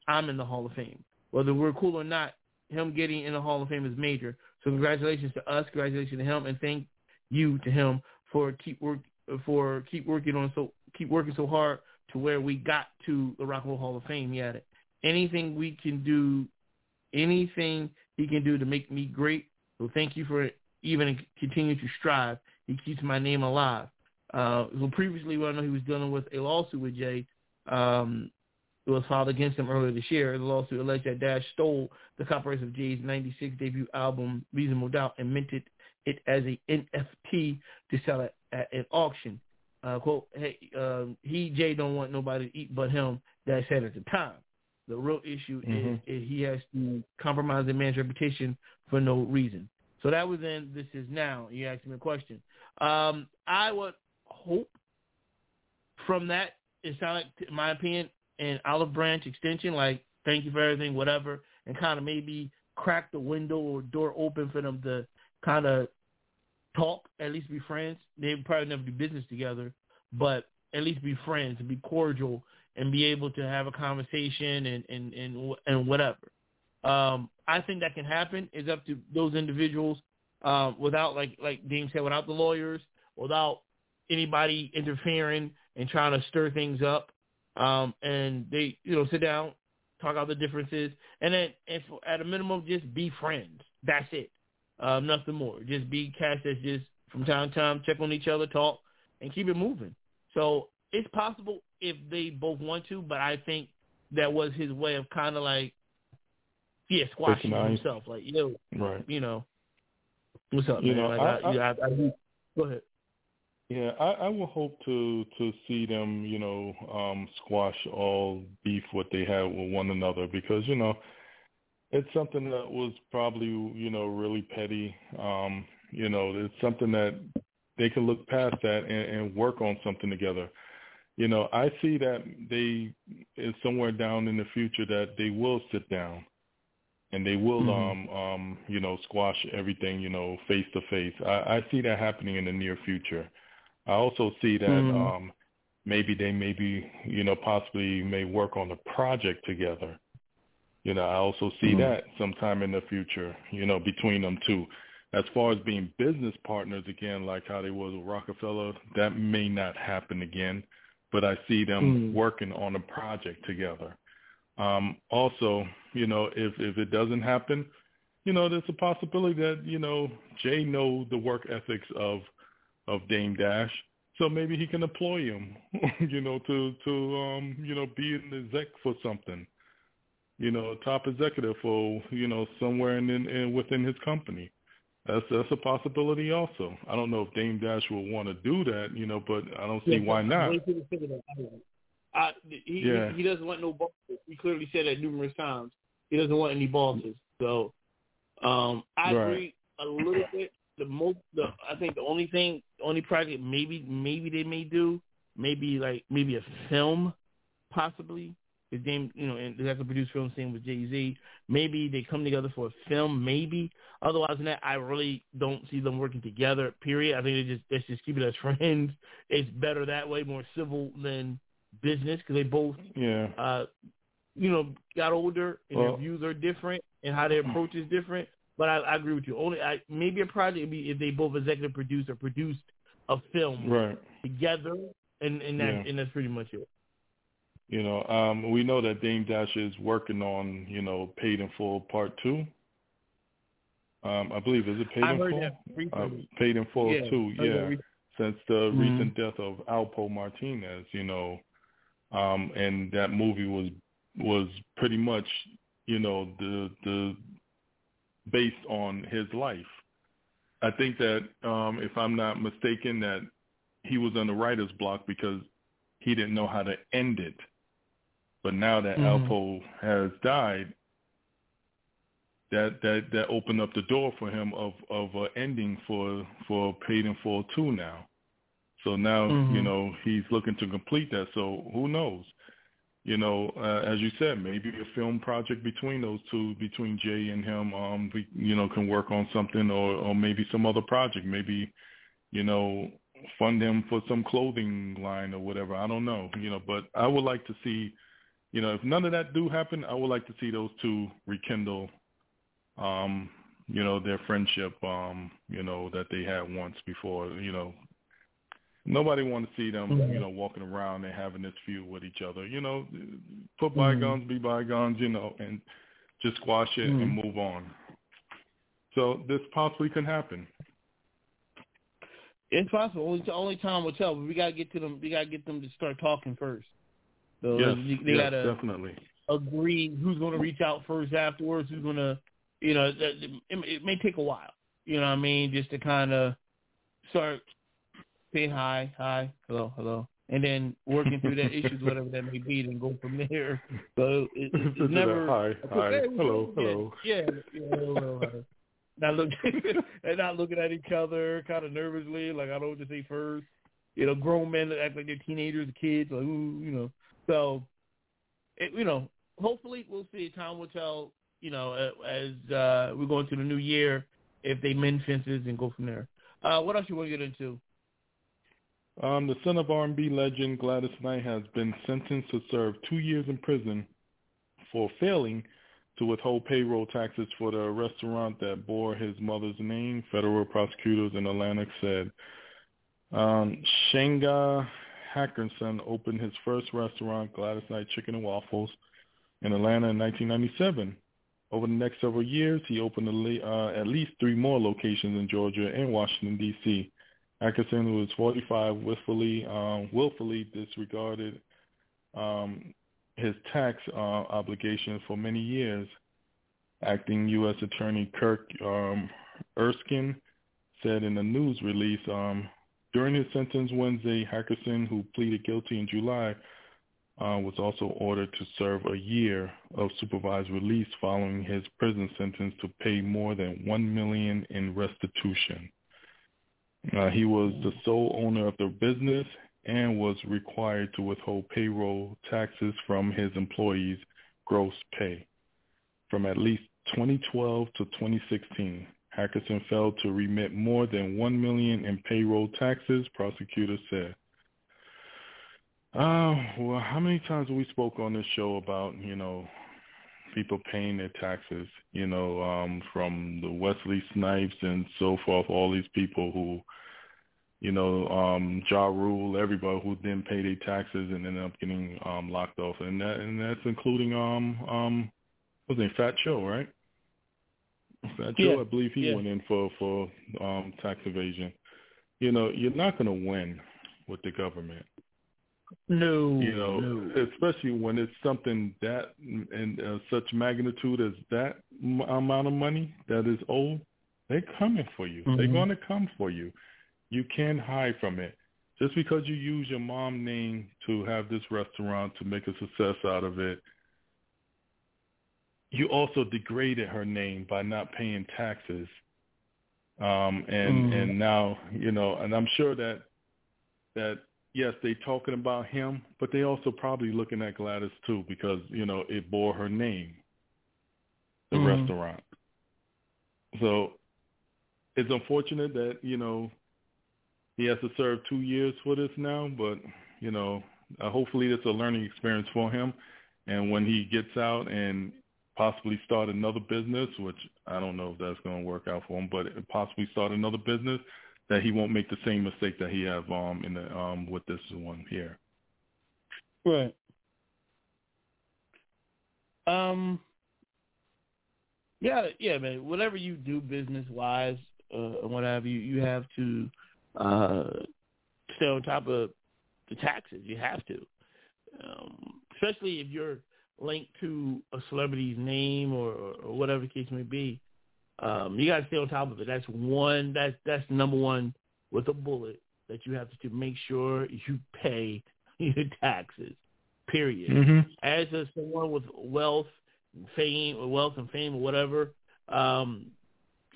I'm in the Hall of Fame. Whether we're cool or not, him getting in the Hall of Fame is major. So congratulations to us, congratulations to him, and thank you to him for keep work for keep working on so keep working so hard to where we got to the Rock and Roll Hall of Fame. He it. Anything we can do, anything he can do to make me great. So thank you for even continue to strive. He keeps my name alive. Uh, so previously, we know he was dealing with a lawsuit with Jay. Um, it was filed against him earlier this year. The lawsuit alleged that Dash stole the copyrights of Jay's 96 debut album, Reasonable Doubt, and minted it as a NFT to sell it at an auction. Uh, quote, hey, uh, he, Jay, don't want nobody to eat but him, Dash said at the time. The real issue Mhm. is, is he has to compromise the man's reputation for no reason. So that was in This Is Now. You asked me a question. Um, I would hope from that, it sounded like, in my opinion, an olive branch extension, like thank you for everything, whatever, and kind of maybe crack the window or door open for them to kind of talk, at least be friends. They probably never do business together, but at least be friends and be cordial and be able to have a conversation and and and, and whatever. Um, I think that can happen. It's up to those individuals um, without, like like Dean said, without the lawyers, without anybody interfering and trying to stir things up. Um, and they, you know, sit down, talk out the differences, and then, if at a minimum, just be friends. That's it. Um, nothing more. Just be cats that's just from time to time check on each other, talk, and keep it moving. So it's possible if they both want to, but I think that was his way of kind of like, yeah, squashing himself. Like, yo, Right. you know, what's up, You man? know, like, I- I, I, I, go ahead. Yeah, I, I will hope to to see them, you know, um, squash all beef what they had with one another because you know it's something that was probably you know really petty. Um, you know, it's something that they can look past that and, and work on something together. You know, I see that they is somewhere down in the future that they will sit down and they will Mhm. um um you know squash everything you know face to face. I, I see that happening in the near future. I also see that Mhm. um maybe they maybe you know possibly may work on a project together. You know, I also see Mhm. that sometime in the future, you know, between them two. As far as being business partners again, like how they was with Rockefeller, that may not happen again. But I see them Mhm. working on a project together. Um, also, you know, if if it doesn't happen, you know, there's a possibility that you know Jay know the work ethics of of Dame Dash, so maybe he can employ him, you know, to to um you know be an exec for something, you know, a top executive for you know somewhere in, in, in within his company. That's that's a possibility also. I don't know if Dame Dash will want to do that, you know, but I don't see Yeah, why not. wait till the second of that. I, he, Yeah. he he doesn't want no bosses. He clearly said that numerous times. He doesn't want any bosses. So um, I Right. agree a little bit. The most, the I think the only thing, only project maybe maybe they may do, maybe like maybe a film, possibly. His name, you know, and they have to produce film same with Jay Z. Maybe they come together for a film, maybe. Otherwise than that, I really don't see them working together. Period. I think they just let's just keep it as friends. It's better that way, more civil than business, because they both, Yeah. uh, you know, got older and Well- their views are different and how their approach is different. But I, I agree with you. Only I, maybe a project would be if they both executive produced or produced a film Right. together, and and that Yeah. and that's pretty much it. You know, um, we know that Dame Dash is working on, you know, Paid in Full Part Two. Um, I believe is it Paid I in heard Full? that Uh, paid in Full Yeah, Two, yeah. Since the Mhm. recent death of Alpo Martinez, you know, um, and that movie was was pretty much, you know, the the based on his life. I think that um, if I'm not mistaken, that he was on the writer's block because he didn't know how to end it. But now that Mhm. Alpo has died, that that that opened up the door for him of of an ending for for Paid in Full two now. So now you Mhm. know he's looking to complete that. So who knows? You know, uh, as you said, maybe a film project between those two, between Jay and him, um, we, you know, can work on something, or or maybe some other project. Maybe, you know, fund him for some clothing line or whatever. I don't know, you know. But I would like to see, you know, if none of that do happen, I would like to see those two rekindle um, you know, their friendship, um, you know, that they had once before, you know. Nobody want to see them, Mhm. you know, walking around and having this feud with each other. You know, put Mhm. bygones be bygones, you know, and just squash it and Mhm. move on. So this possibly can happen. It's possible. Only the only time will tell. But we gotta get to them. We gotta get them to start talking first. So yes, they, yes, gotta definitely. agree who's going to reach out first afterwards. Who's going to, you know, it, it may take a while. You know what I mean? Just to kind of start saying hi, hi, hello, hello, and then working through their issues, whatever that may be, and go from there. So it, it's never hi, hi, Hey, hello, yeah, hello. Yeah, yeah, hello, hello. Not look and not looking at each other kind of nervously, like I don't know what to say first. You know, grown men that act like they're teenagers, kids, like ooh, you know. So, it, you know, hopefully we'll see. Time will tell. You know, as uh, we go into the new year, if they mend fences and go from there. Uh, what else you want to get into? Um, the son of R&B legend Gladys Knight has been sentenced to serve two years in prison for failing to withhold payroll taxes for the restaurant that bore his mother's name, federal prosecutors in Atlanta said. Um, Shanga Hankerson opened his first restaurant, Gladys Knight Chicken and Waffles, in Atlanta in 1997. Over the next several years, he opened uh, at least three more locations in Georgia and Washington, D.C. Atkinson, who was 45, willfully, um, willfully disregarded um, his tax uh, obligations for many years. Acting U.S. Attorney Kurt um, Erskine said in a news release, um, during his sentence Wednesday, Hankerson, who pleaded guilty in July, uh, was also ordered to serve a year of supervised release following his prison sentence to pay more than 1 million in restitution. Uh, he was the sole owner of the business and was required to withhold payroll taxes from his employees' gross pay. From at least 2012 to 2016, Hankerson failed to remit more than one million in payroll taxes, prosecutors said. Uh, well, how many times we spoke on this show about, you know, people paying their taxes, you know, um, from the Wesley Snipes and so forth, all these people who, you know, um, Ja Rule, everybody who didn't pay their taxes and ended up getting um, locked off, and that and that's including um um, what's his name, Fat Joe, right? Fat Joe, Yeah, I believe he yeah. went in for for um, tax evasion. You know, you're not going to win with the government No, you know, no. especially when it's something that and uh, such magnitude as that m- amount of money that is owed, they're coming for you. They're Mhm. going to come for you. You can't hide from it. Just because you use your mom name to have this restaurant to make a success out of it, you also degraded her name by not paying taxes. Um, and Mhm. and now you know, and I'm sure that that yes, they talking about him, but they also probably looking at Gladys too because you know it bore her name, the Mhm. restaurant. So it's unfortunate that you know he has to serve two years for this now, but you know uh, hopefully it's a learning experience for him, and when he gets out and possibly start another business, which I don't know if that's going to work out for him, but possibly start another business that he won't make the same mistake that he have um in the um with this one here. Right. Um. Yeah, yeah, man. Whatever you do business wise, uh, what have you, you have to uh, stay on top of the taxes. You have to, um, especially if you're linked to a celebrity's name or, or whatever the case may be. Um, you got to stay on top of it. That's one. That's that's number one with a bullet that you have to make sure you pay your taxes. Period. Mm-hmm. As a someone with wealth, fame, or wealth and fame, or whatever, um,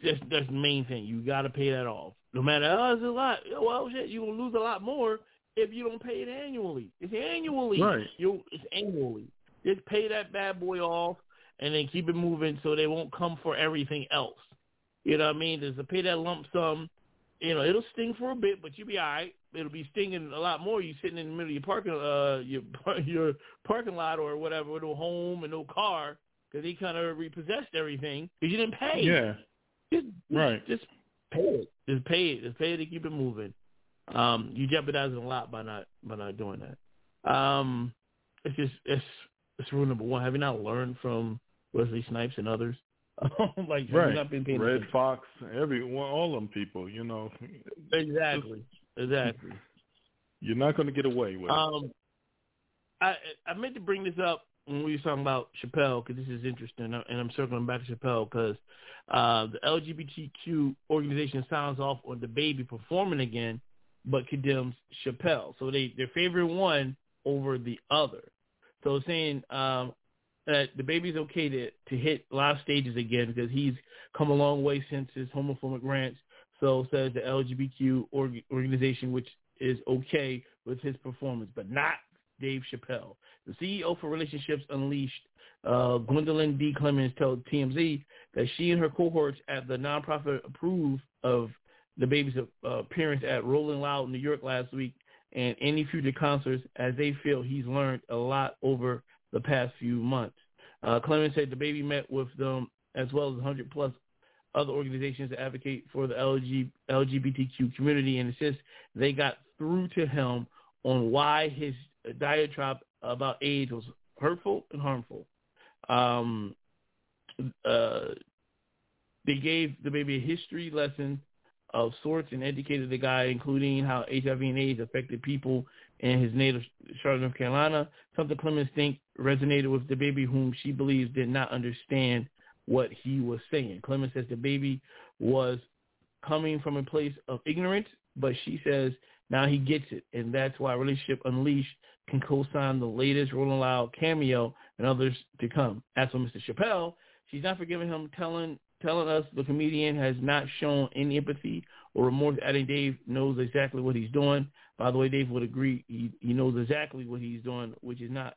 that's that's the main thing. You got to pay that off. No matter oh, it's a lot. Well, shit, you will lose a lot more if you don't pay it annually. It's annually. Right. You it's annually. Just pay that bad boy off and then keep it moving so they won't come for everything else. You know what I mean? There's to pay that lump sum. You know, it'll sting for a bit, but you'll be all right. It'll be stinging a lot more. You sitting in the middle of your parking, uh, your your parking lot or whatever, with no home and no car, because they kind of repossessed everything because you didn't pay. Yeah. Just, Right. Just pay it. Just pay it. Just pay it to keep it moving. Um, you jeopardizing a lot by not by not doing that. Um, it's just it's it's rule number one. Have you not learned from Wesley Snipes and others? like Right. not been paying Redd attention? Foxx, every well, all them people, you know. Exactly. Exactly. You're not going to get away with it. Um, I I meant to bring this up when we were talking about Chappelle because this is interesting, and I'm circling back to Chappelle because uh, the LGBTQ organization signs off on DaBaby performing again, but condemns Chappelle. So they their favorite one over the other. So saying um, that DaBaby's okay to to hit live stages again because he's come a long way since his homophobic rants. So says the LGBTQ org- organization, which is okay with his performance, but not Dave Chappelle. The CEO for Relationships Unleashed, uh, Gwendolyn D. Clemons, told TMZ that she and her cohorts at the nonprofit approved of DaBaby's uh, appearance at Rolling Loud, in New York last week and any future concerts as they feel he's learned a lot over the past few months. Uh, Clemons said DaBaby met with them as well as 100 plus other organizations that advocate for the LG, LGBTQ community, and insists they got through to him on why his diatribe about AIDS was hurtful and harmful. Um, uh, they gave DaBaby a history lesson of sorts and educated the guy, including how HIV and AIDS affected people in his native Charlotte, North Carolina. Something Clemons think resonated with DaBaby, whom she believes did not understand what he was saying. Clemons says DaBaby was coming from a place of ignorance, but she says now he gets it, and that's why Relationship Unleashed can co-sign the latest Rolling Loud cameo and others to come. As for Mr. Chappelle, she's not forgiving him telling telling us the comedian has not shown any empathy or remorse, adding Dave knows exactly what he's doing. By the way, Dave would agree he, he knows exactly what he's doing, which is not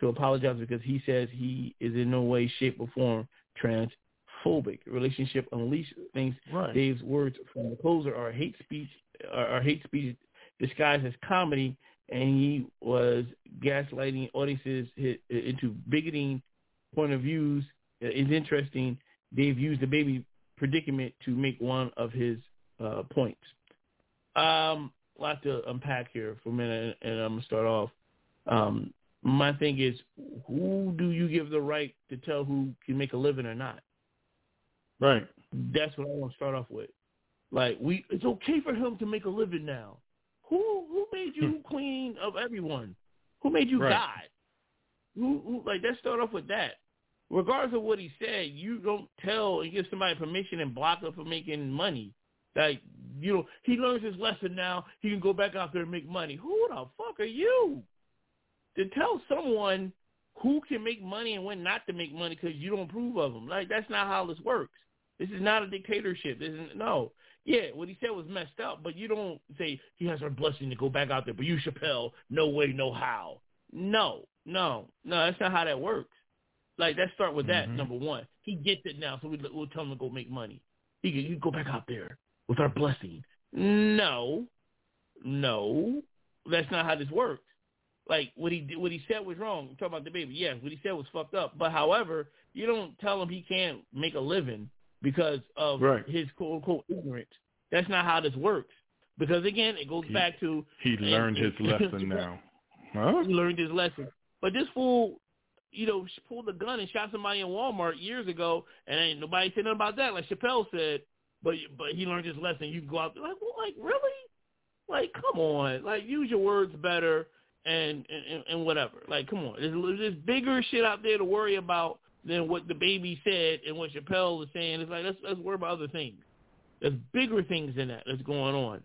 to apologize because he says he is in no way, shape, or form transphobic. Relationship Unleashed thinks Right. Dave's words from the closer are hate speech, are, are hate speech disguised as comedy, and he was gaslighting audiences into bigoting point of views. It's interesting. Dave used DaBaby predicament to make one of his uh, points. Um, a lot to unpack here for a minute, and I'm gonna start off. Um, my thing is, who do you give the right to tell who can make a living or not? Right. That's what I want to start off with. Like we, it's okay for him to make a living now. Who who made you queen of everyone? Who made you Right. God? Who, who like let's start off with that. Regardless of what he said, you don't tell and give somebody permission and block them from making money. Like you know, he learns his lesson now. He can go back out there and make money. Who the fuck are you to tell someone who can make money and when not to make money because you don't approve of them? Like that's not how this works. This is not a dictatorship. This is no. Yeah, what he said was messed up, but you don't say he has our blessing to go back out there. But you, Chappelle, no way, no how. No, no, no. That's not how that works. Like let's start with that. Mhm. Number one, he gets it now, so we, we'll tell him to go make money. He can, you go back out there with our blessing. No, no, that's not how this works. Like what he did, what he said was wrong. Talking about DaBaby. Yes, what he said was fucked up. But however, you don't tell him he can't make a living because of Right. his quote unquote ignorance. That's not how this works. Because again, it goes He- back to He learned his lesson now. Huh? he learned his lesson. But this fool, you know, she pulled a gun and shot somebody in Walmart years ago, and ain't nobody said nothing about that. Like Chappelle said, but but he learned his lesson. You go out like, well, like really, like come on, like use your words better and and, and whatever. Like come on, there's, there's bigger shit out there to worry about than what DaBaby said and what Chappelle was saying. It's like let's let's worry about other things. There's bigger things than that that's going on.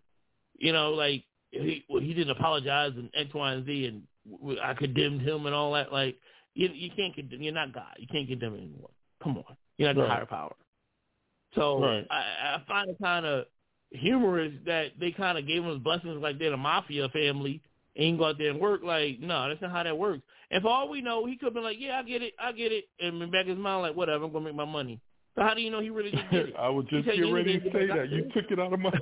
You know, like he well, he didn't apologize and X, Y, and Z, and I condemned him and all that. Like you you can't condemn. You're not God. You can't condemn anyone. Come on, you're not the Right. higher power. So Right. I, I find it kind of humorous that they kind of gave him his blessings like they're the mafia family, and he can go out there and work. Like no, that's not how that works. And for all we know, he could have been like, yeah, I get it, I get it, and in back of his mind like, whatever, I'm gonna make my money. So how do you know he really didn't it? I was just getting ready to say that. You took it out of my mouth.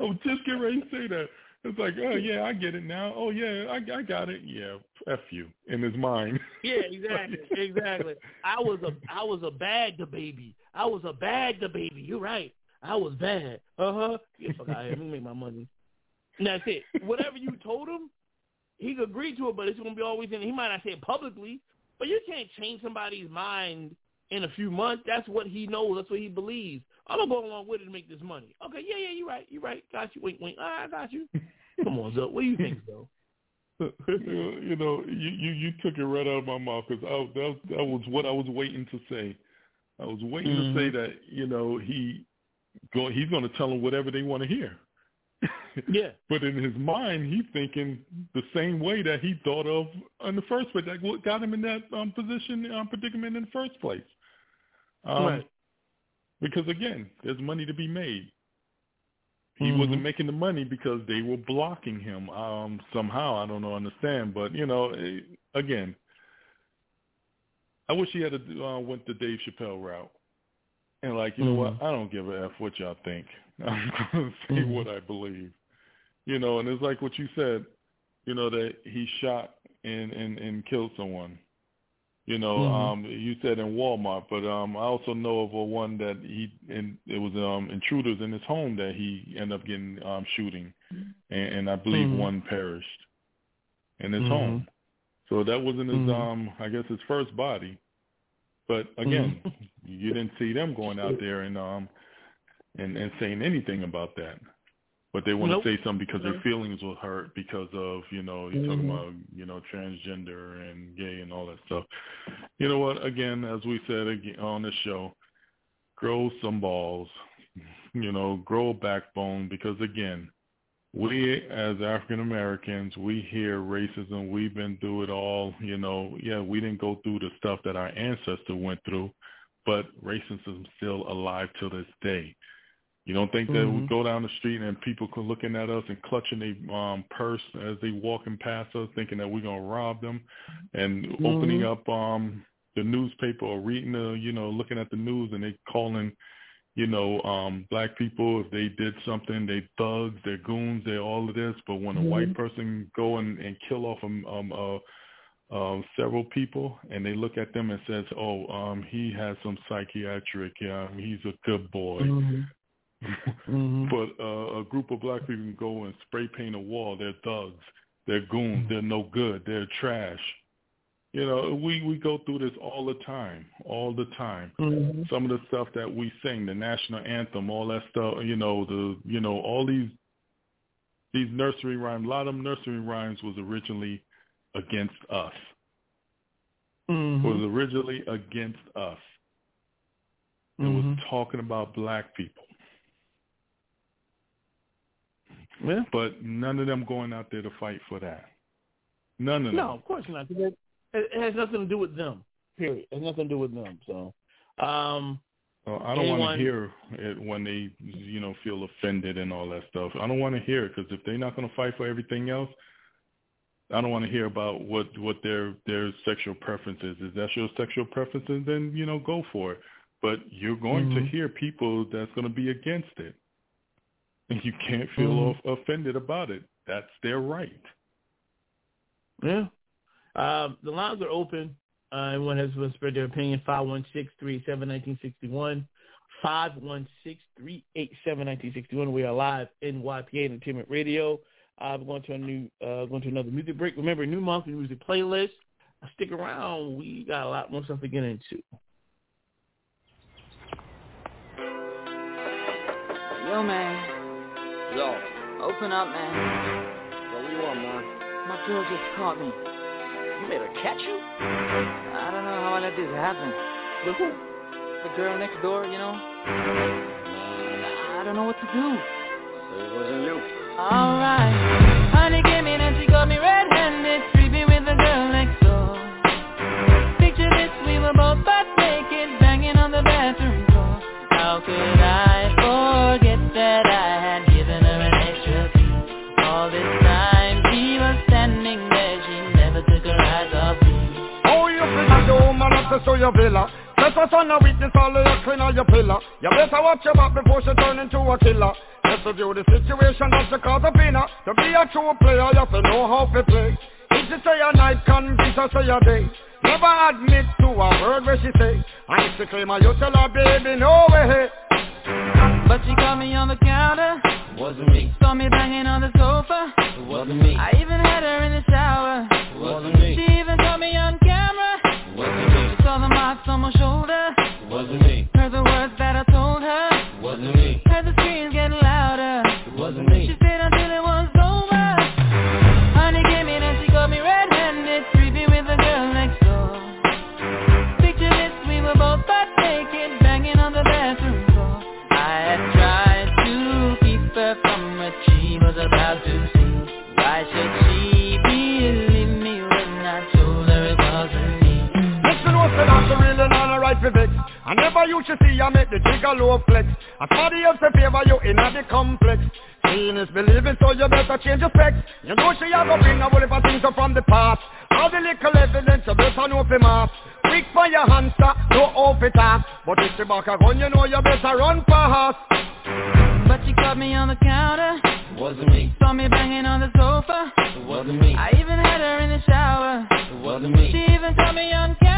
I was just getting ready to say that. It's like, oh yeah, I get it now. Oh yeah, I, I got it. Yeah, f you in his mind. Yeah, exactly, exactly. I was a I was a bad DaBaby. I was a bad DaBaby. You're right. I was bad. Uh huh. Get the fuck out of here. Let me make my money. And that's it. Whatever you told him, he could agree to it, but it's gonna be always in. He might not say it publicly, but you can't change somebody's mind in a few months. That's what he knows. That's what he believes. I'm gonna go along with it to make this money. Okay, yeah, yeah, you're right. You're right. Got you. Wink, wink. Ah, I got you. Come on, Zoe. What do you think, Zoe? you know, you, you you took it right out of my mouth because that that was what I was waiting to say. I was waiting Mhm. to say that you know he go he's going to tell them whatever they want to hear. Yeah. But in his mind, he's thinking the same way that he thought of in the first place. That what got him in that um, position, um, predicament in the first place. Um, Right. Because again, there's money to be made. He Mhm. wasn't making the money because they were blocking him um, somehow. I don't know, understand, but you know, eh, again, I wish he had a, uh, went the Dave Chappelle route. And like, you know what? I don't give a f what y'all think. I'm going to say Mhm. what I believe. You know, and it's like what you said, you know, that he shot and and and killed someone. You know, Mhm. um, you said in Walmart, but um, I also know of a one that he and it was um intruders in his home that he ended up getting um shooting, and, and I believe Mhm. one perished in his Mhm. home. So that wasn't his Mhm. um I guess his first body, but again, you didn't see them going out there and um and and saying anything about that. But they want Nope. to say something because their feelings were hurt because of, you know, you're talking Mhm. about, you know, transgender and gay and all that stuff. You know what? Again, as we said on the show, grow some balls, you know, grow a backbone because again, we as African Americans, we hear racism. We've been through it all. You know, yeah, we didn't go through the stuff that our ancestors went through, but racism is still alive to this day. You don't think that we Mhm. go down the street and people are looking at us and clutching their um, purse as they walking past us, thinking that we're gonna rob them, and opening Mhm. up um, the newspaper or reading the, you know, looking at the news and they calling, you know, um, black people if they did something, they thugs, they're goons, they're all of this. But when a white person go and, and kill off um, um uh, uh, several people and they look at them and says, oh, um, he has some psychiatric, um, he's a good boy. Mhm. Mhm. But uh, a group of black people can go and spray paint a wall. They're thugs. They're goons. They're no good. They're trash. You know, we we go through this all the time, all the time. Mhm. Some of the stuff that we sing, the national anthem, all that stuff. You know, the you know all these these nursery rhymes. A lot of them nursery rhymes was originally against us. Mhm. Was originally against us. It was Mhm. talking about black people. Yeah. But none of them going out there to fight for that. None of them. No, of course not. It, it has nothing to do with them. Period. It has nothing to do with them. So, um, Well, I don't want to hear it when they, you know, feel offended and all that stuff. I don't want to hear it because if they're not going to fight for everything else, I don't want to hear about what what their their sexual preferences is. If that's your sexual preferences, then you know, go for it. But you're going to Mhm. hear people that's going to be against it, and you can't feel Mhm. off, offended about it. That's their right. yeah. Um, the lines are open. Uh, everyone has to spread their opinion. 516-387-1961. 516-387-1961. We are live NYPA Entertainment Radio. Uh, we're going to a new, uh, going to another music break. Remember, new monthly music playlist. Stick around. We got a lot more stuff to get into. Yo, man. Yo, Open up, man. yo, what you want, man? My girl just caught me. You made her catch you? I don't know how I let this happen. With who? The girl next door, you know? I don't know what to do. So it wasn't you. Alright. Honey came in and she got me red-handed, creepy with the girl next door. Picture this, we were both butt naked, banging on the bathroom door. How could I your villa. Let us on a witness all of your clean on your pillar. You better watch your back before she turn into a killer. Let's review the situation that she caught up in her. To be a true player, you have to know how to play. If she say a night, convince her say a day. Never admit to a word where she say. And if she claim her, you tell her, baby, no way. But she caught me on the counter. Wasn't me. Saw me banging on the sofa. Wasn't me. I even had her in the shower. Wasn't me. She She saw the marks on my shoulder. It wasn't me. Heard the words that I told her. It wasn't me. Heard the screams get louder. It wasn't me. She stayed until it you should see I make the jigger low flex. And somebody else to favor you in the complex. Seeing is believing so you better change your specs. You know she have a bring a whole heap of things up from the past All the little evidence you better know for mass Quick for your hands no off it But if the back a gun you know you better run fast. But she caught me on the counter. Wasn't me. Saw me banging on the sofa. Wasn't me. I even had her in the shower. Wasn't me. She even caught me on camera.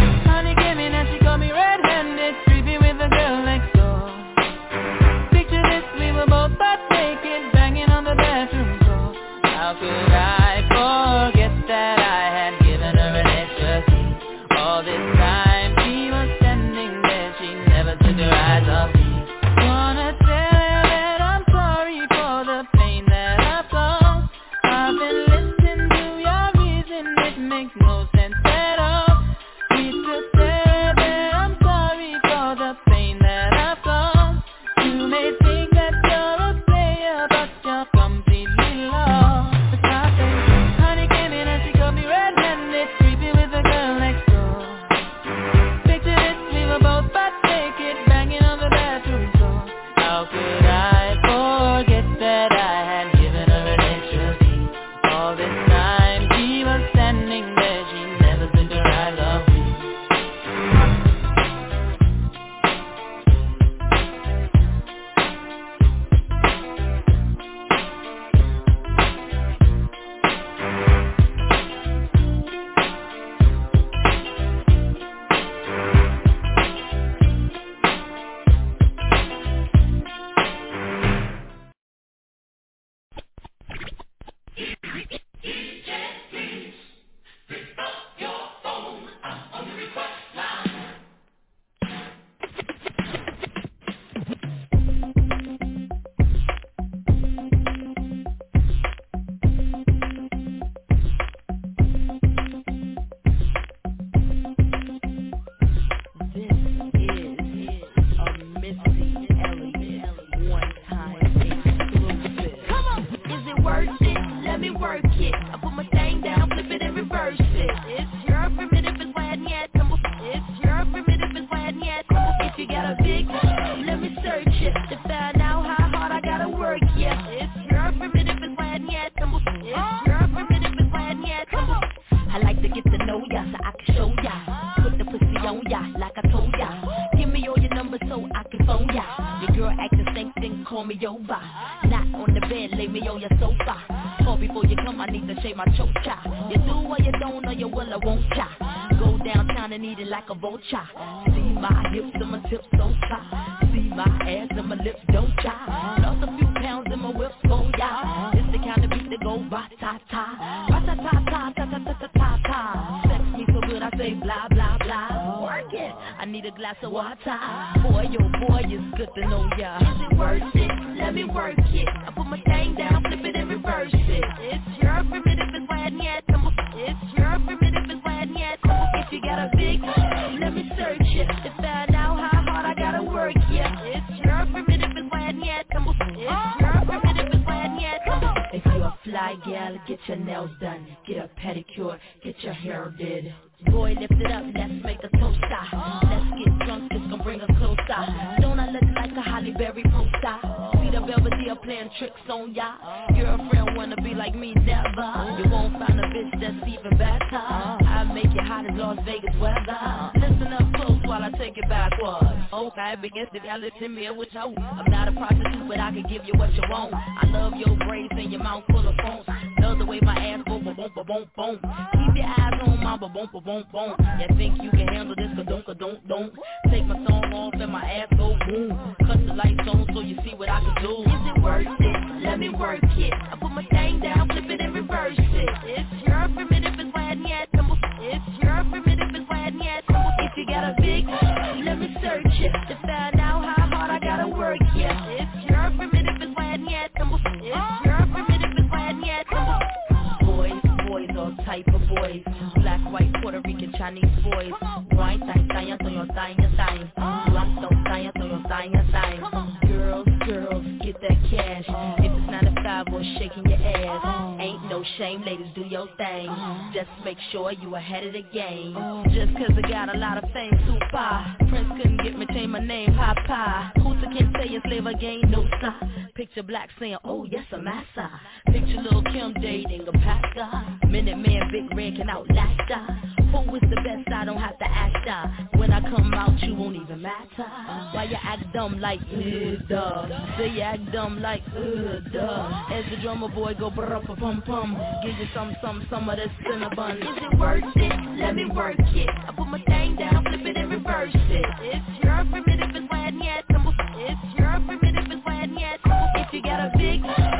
like, uh duh. As the drummer boy go brr pa pum pum, give you some, some, some of that cinnabon. Is it worth it? Let me work it. I put my thing down, flip it and reverse it. It's your primitive, it's why I It's your primitive, it's why I If you got a big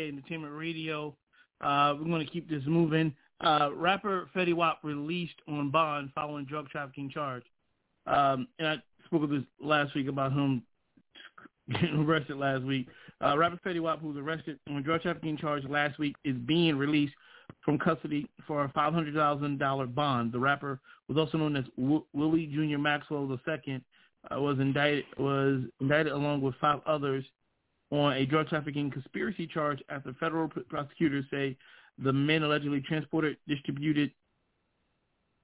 Entertainment Radio. Uh, we're going to keep this moving. Uh, rapper Fetty Wap released on bond following drug trafficking charge. Um, and I spoke of this last week about him getting arrested last week. Uh, rapper Fetty Wap, who was arrested on drug trafficking charge last week, is being released from custody for a $500,000 bond. The rapper was also known as w- Willie Jr. Maxwell II, uh, was indicted was indicted along with five others on a drug trafficking conspiracy charge after federal pr- prosecutors say the men allegedly transported, distributed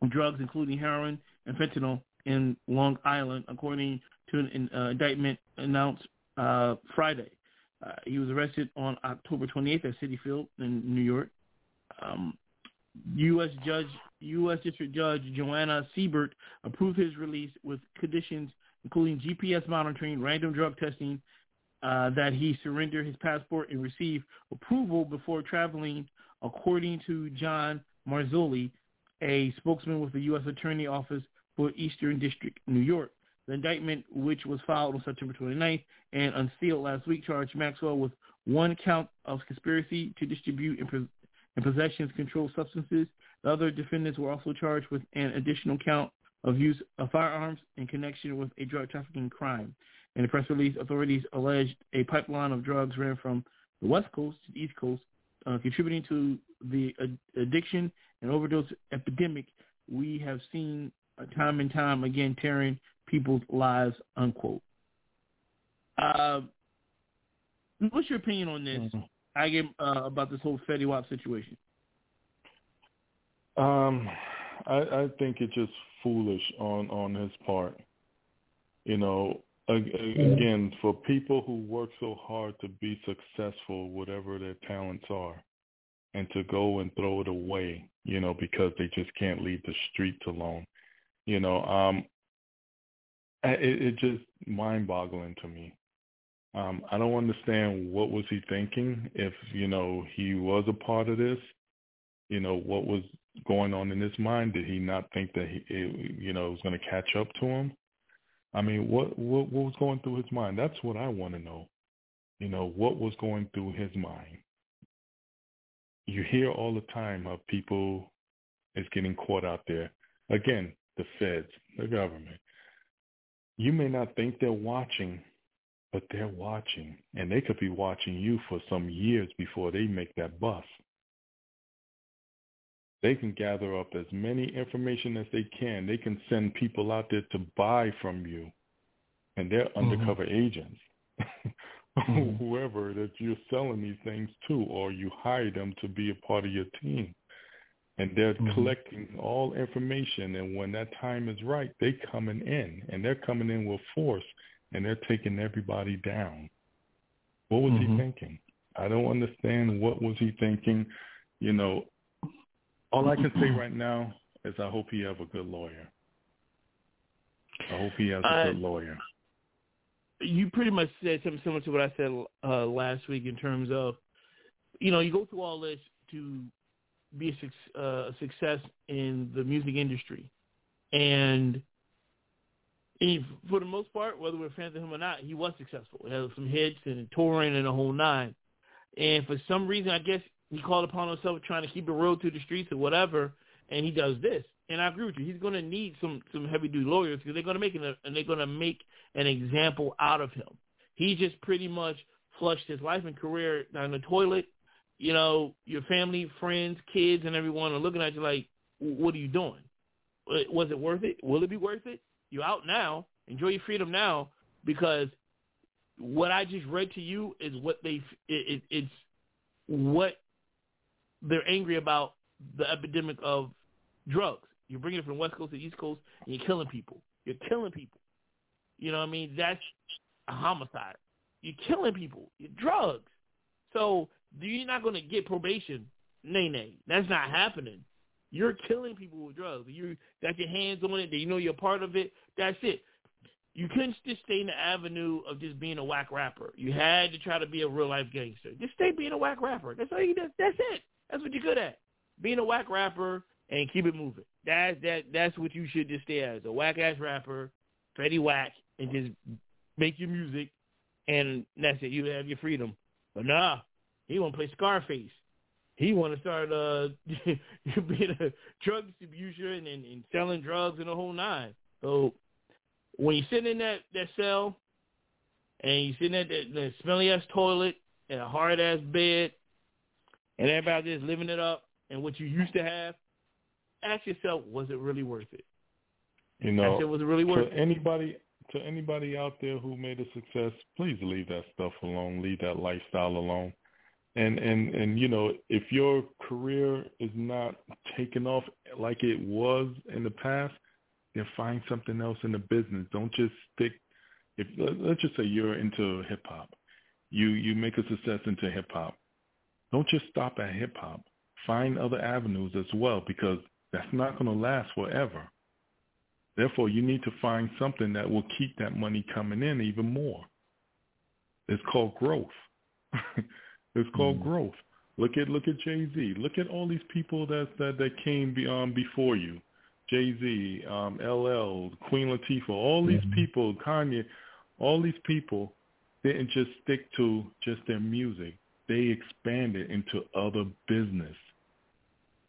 drugs, including heroin and fentanyl, in Long Island, according to an uh, indictment announced uh, Friday. Uh, he was arrested on October 28th at Citi Field in New York. Um, U.S. Judge, U.S. District Judge Joanna Seybert approved his release with conditions including GPS monitoring, random drug testing, uh, that he surrender his passport and receive approval before traveling, according to John Marzulli, a spokesman with the U.S. Attorney Office for Eastern District, New York. The indictment, which was filed on September 29th and unsealed last week, charged Maxwell with one count of conspiracy to distribute and, pos- and possession of controlled substances. The other defendants were also charged with an additional count of use of firearms in connection with a drug trafficking crime. In the press release, authorities alleged a pipeline of drugs ran from the West Coast to the East Coast, uh, contributing to the ad- addiction and overdose epidemic we have seen uh, time and time again tearing people's lives, unquote. Uh, what's your opinion on this? I get uh, about this whole Fetty Wap situation. Um, I, I think it's just foolish on on his part. You know, again, for people who work so hard to be successful, whatever their talents are, and to go and throw it away, you know, because they just can't leave the streets alone. You know, um, it, it just mind-boggling to me. Um, I don't understand what was he thinking. If you know he was a part of this, you know what was going on in his mind. Did he not think that he, it, you know, was going to catch up to him? I mean, what, what what was going through his mind? That's what I want to know. You know, what was going through his mind? You hear all the time of people is getting caught out there. Again, the feds, the government. You may not think they're watching, but they're watching, and they could be watching you for some years before they make that bust they can gather up as many information as they can. They can send people out there to buy from you, and they're mm-hmm. undercover agents. Mm-hmm. Whoever that you're selling these things to, or you hire them to be a part of your team, and they're mm-hmm. collecting all information. And when that time is right, they coming in, and they're coming in with force, and they're taking everybody down. What was he thinking? I don't understand. What was he thinking? You know, all I can say right now is I hope he have a good lawyer. I hope he has a Uh, good lawyer. you pretty much said something similar to what I said uh, last week in terms of, you know, you go through all this to be a, suc- uh, a success in the music industry, and he, for the most part, whether we're fans of him or not, he was successful. He had some hits and touring and a whole nine. And for some reason, I guess he called upon himself trying to keep it real to the streets or whatever, and he does this. And I agree with you. He's going to need some some heavy duty lawyers because they're going to make an and they're going to make an example out of him. He just pretty much flushed his life and career down the toilet. You know, your family, friends, kids, and everyone are looking at you like, "What are you doing? Was it worth it? Will it be worth it? You're out now. Enjoy your freedom now because what I just read to you is what they it, it, it's what they're angry about the epidemic of drugs. You're bringing it from West Coast to East Coast, and you're killing people. You're killing people. You know what I mean? That's a homicide. You're killing people. You're drugs. So you're not going to get probation. Nay, nay. That's not happening. You're killing people with drugs. You got your hands on it. You know you're part of it. That's it. You couldn't just stay in the avenue of just being a whack rapper. You had to try to be a real life gangster. Just stay being a whack rapper. That's all you. That's, that's it. That's what you're good at. Being a whack rapper and keep it moving. That that that's what you should just stay as a whack ass rapper, Freddie Whack, and just make your music, and that's it. You have your freedom. But nah, he want to play Scarface. He want to start uh being a drug distribution and, and selling drugs and the whole nine. So when you sit in that that cell and you sitting at that, that smelly ass toilet and a hard ass bed, and everybody just living it up and what you used to have, ask yourself, was it really worth it? You know, was it really worth to it? anybody to anybody out there who made a success, please leave that stuff alone. Leave that lifestyle alone. And and and you know, if your career is not taking off like it was in the past, then find something else in the business. Don't just stick. If let's just say you're into hip hop, you you make a success into hip hop. Don't just stop at hip hop. Find other avenues as well because that's not going to last forever. Therefore, you need to find something that will keep that money coming in even more. It's called growth. it's called growth. Look at look at Jay Z. Look at all these people that that that came be, um, before you. Jay Z, um, LL, Queen Latifah, all these people, Kanye, all these people didn't just stick to just their music. They expanded into other business.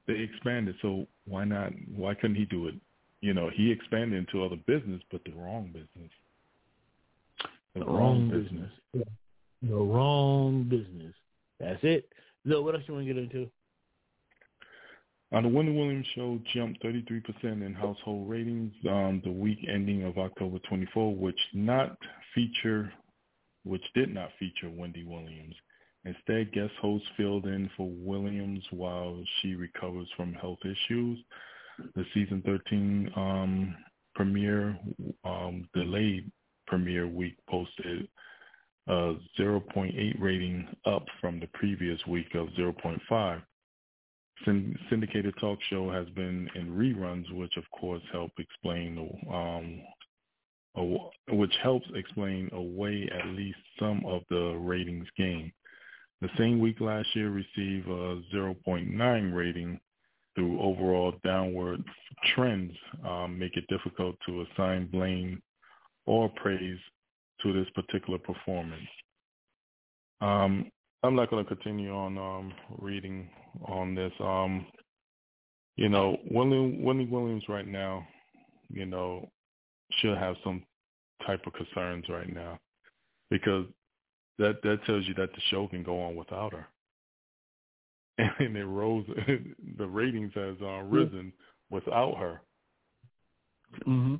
They expanded. So why not? Why couldn't he do it? You know, he expanded into other business, but the wrong business. The wrong business. The wrong business. That's it. So what else you want to get into? Uh, the Wendy Williams show jumped 33% in household ratings um, the week ending of October 24, which not feature, which did not feature Wendy Williams. Instead, guest host filled in for Williams while she recovers from health issues. The season 13 um, premiere, um, delayed premiere week, posted a 0.8 rating up from the previous week of 0.5. Syn- syndicated talk show has been in reruns, which of course help explain, um, which helps explain away at least some of the ratings gain. The same week last year received a 0.9 rating through overall downward trends um, make it difficult to assign blame or praise to this particular performance. Um, I'm not going to continue on um, reading on this. Um, you know, William, Williams right now, you know, should have some type of concerns right now because that that tells you that the show can go on without her. And it rose, the ratings has uh, risen without her. Mm-hmm.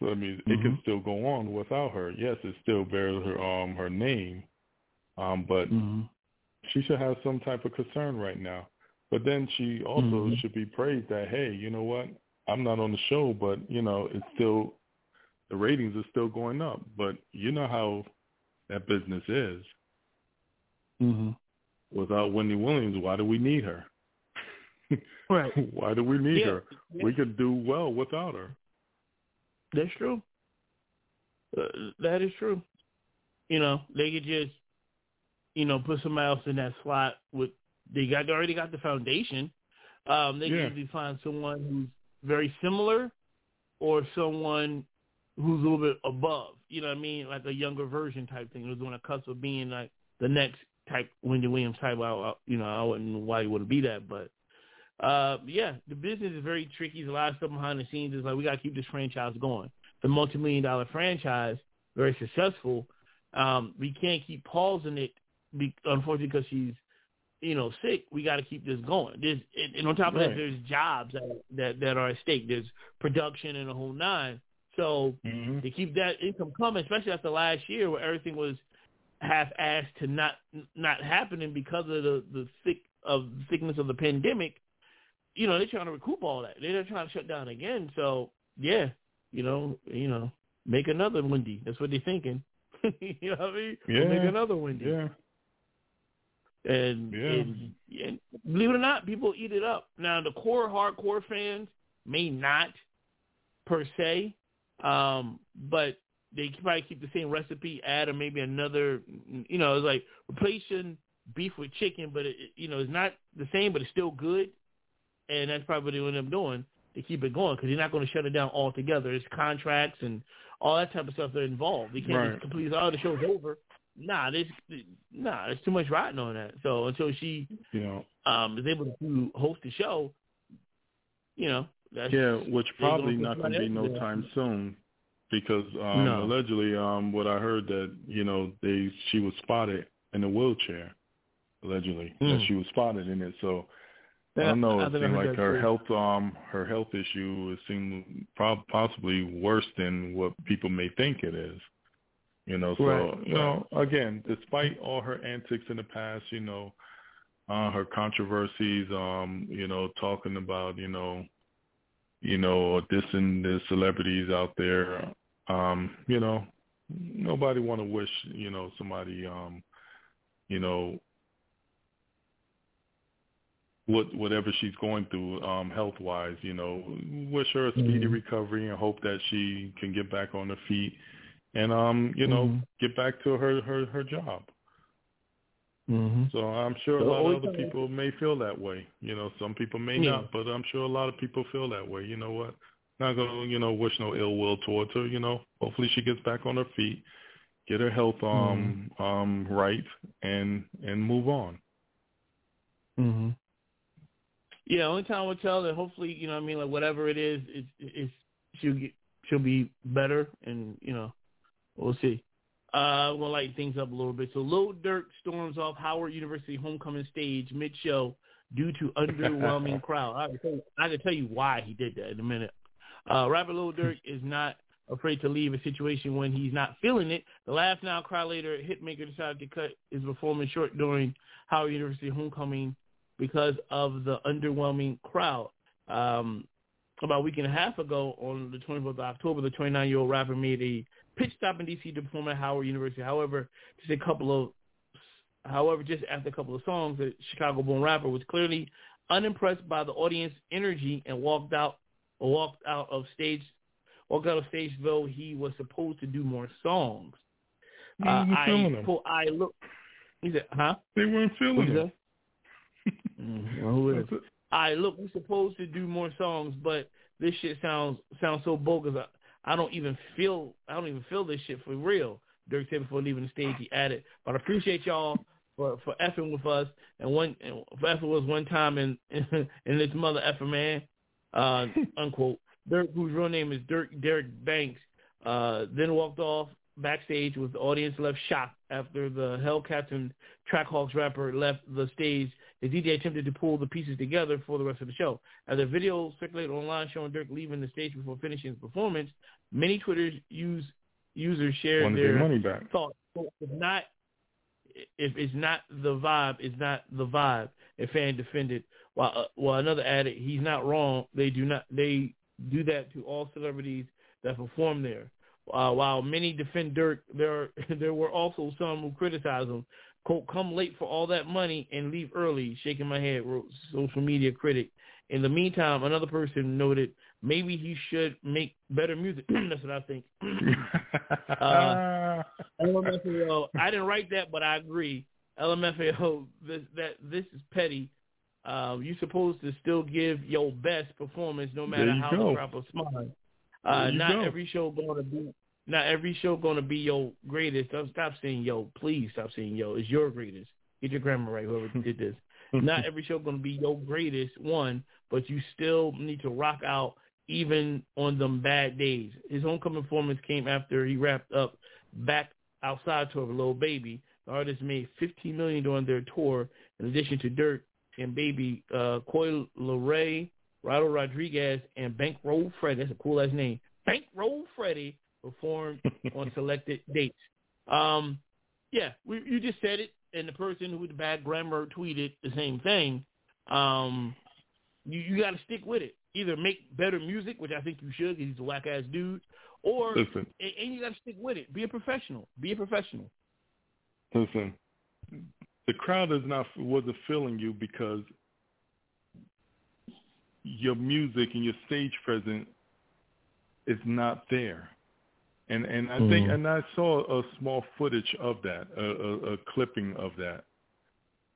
So I mean, it can still go on without her. Yes, it still bears her um her name, um, but she should have some type of concern right now. But then she also Mhm. should be praised that hey, you know what? I'm not on the show, but you know it's still the ratings are still going up. But you know how that business is. Mm-hmm. Without Wendy Williams, why do we need her? Right. why do we need Yeah. her? We could do well without her. That's true. Uh, that is true. You know, they could just, you know, put somebody else in that slot with. They got they already got the foundation. Um, they Yeah. can easily find someone who's very similar, or someone who's a little bit above. You know what I mean? Like a younger version type thing. Who's on a cusp of being like the next type Wendy Williams type. I, I- you know, I wouldn't know why you wouldn't be that, but uh, yeah, the business is very tricky. There's a lot of stuff behind the scenes. It's like we got to keep this franchise going. The multi-million dollar franchise, very successful. Um, we can't keep pausing it, be, unfortunately, because she's, you know, sick. We got to keep this going. There's, and and on top of Right. that, there's jobs that, that that are at stake. There's production and a whole nine. So mm-hmm. to keep that income coming, especially after last year where everything was half-assed to not not happening because of the the sick of the sickness of the pandemic, you know, they're trying to recoup all that. They're trying to shut down again. So yeah, you know, you know, make another Wendy. That's what they're thinking. you know what I mean? Yeah. Make another Wendy. Yeah. And, Yeah. and, and believe it or not, people eat it up. Now the core hardcore fans may not per se, um, but they probably keep the same recipe, add or maybe another. You know, it's like replacing beef with chicken, but it, you know, it's not the same, but it's still good. And that's probably what they end up doing to keep it going because you're not going to shut it down altogether. It's contracts and all that type of stuff that are involved. They can't Right. just completely, oh, the show's over. nah, there's nah, there's too much riding on that. So until she You know, um is able to host the show, you know, that's yeah, which they're gonna probably not going to be no there. time soon, because um, No. allegedly, um, what I heard that you know they she was spotted in a wheelchair, allegedly that Mm. she was spotted in it. So I don't know. I It think seemed like her too. health um her health issue it seemed prob- possibly worse than what people may think it is. You know, so Right, you know, again, despite all her antics in the past, you know, uh, her controversies, um, you know, talking about, you know, you know, or dissing the celebrities out there, um, you know, nobody want to wish, you know, somebody, um, you know, what whatever she's going through, um, health wise, you know, wish her a speedy Mhm. recovery and hope that she can get back on her feet and um, you know, Mhm. get back to her her her job. Mm-hmm. So I'm sure a lot of other people may feel that way. You know, some people may Yeah. not, but I'm sure a lot of people feel that way. You know what? Not gonna, you know, wish no ill will towards her. You know, hopefully she gets back on her feet, get her health um um right, and and move on. Mm-hmm. Yeah, only time will tell. That hopefully, you know, what I mean, like whatever it is, it's, it's she'll get she'll be better, and you know, we'll see. Uh, we'll lighten things up a little bit. So, Lil Durk storms off Howard University homecoming stage mid-show due to underwhelming crowd. I can, tell you, I can tell you why he did that in a minute. Uh, rapper Lil Durk is not afraid to leave a situation when he's not feeling it. The Laugh Now, Cry Later hitmaker decided to cut his performance short during Howard University homecoming because of the underwhelming crowd. Um, about a week and a half ago, on the 24th of October, the 29-year-old rapper made a pitch stop in D.C. to perform at Howard University. However, just a couple of, however, just after a couple of songs, the Chicago-born rapper was clearly unimpressed by the audience energy and walked out, walked out of stage, walked out of stage though he was supposed to do more songs. Uh, I, pull- I look. He said, "Huh? They weren't feeling him. Mm, well, who is? I look, we're supposed to do more songs, but this shit sounds sounds so bogus. I, don't even feel I don't even feel this shit for real. Durk said before leaving the stage, he added, "But I appreciate y'all for for effing with us and one and for effing with us one time in in this mother effer man." Uh, unquote. Durk, whose real name is Durk Derek Banks, uh, then walked off backstage with the audience left shocked after the Hellcats and Trackhawks rapper left the stage. The DJ attempted to pull the pieces together for the rest of the show. As a video circulated online showing Durk leaving the stage before finishing his performance, many Twitter use, users shared Wanted their their money back. thoughts. So If not, if it's not the vibe, it's not the vibe. A fan defended, while uh, while another added, "He's not wrong. They do not. They do that to all celebrities that perform there." Uh, while many defend Durk, there there were also some who criticize him. Quote, come late for all that money and leave early, shaking my head, wrote social media critic. In the meantime, another person noted maybe he should make better music. That's what I think. uh, LMFAO, I didn't write that, but I agree. LMFAO, this, that, this is petty. Um, you're supposed to still give your best performance no matter how go. the smart. There Uh, not go. every show going to be not every show going to be your greatest. Stop, stop saying yo. Please stop saying yo. It's your greatest. Get your grammar right. Whoever did this. not every show going to be your greatest one, but you still need to rock out even on them bad days. His homecoming performance came after he wrapped up back outside tour with Lil Baby. The artist made 15 million during their tour, in addition to Dirt and Baby, uh, Coi Leray, Rylo Rodriguez, and Bankroll Freddie. That's a cool ass name. Bankroll Freddie performed on selected dates. Um, yeah, we, you just said it, and the person who with the bad grammar tweeted the same thing. Um, you you got to stick with it. Either make better music, which I think you should, because he's a whack ass dude, or Listen. and, and you got to stick with it. Be a professional. Be a professional. Listen, the crowd is not wasn't feeling you because your music and your stage presence is not there. And and I think Mhm. and I saw a small footage of that, a, a, a clipping of that.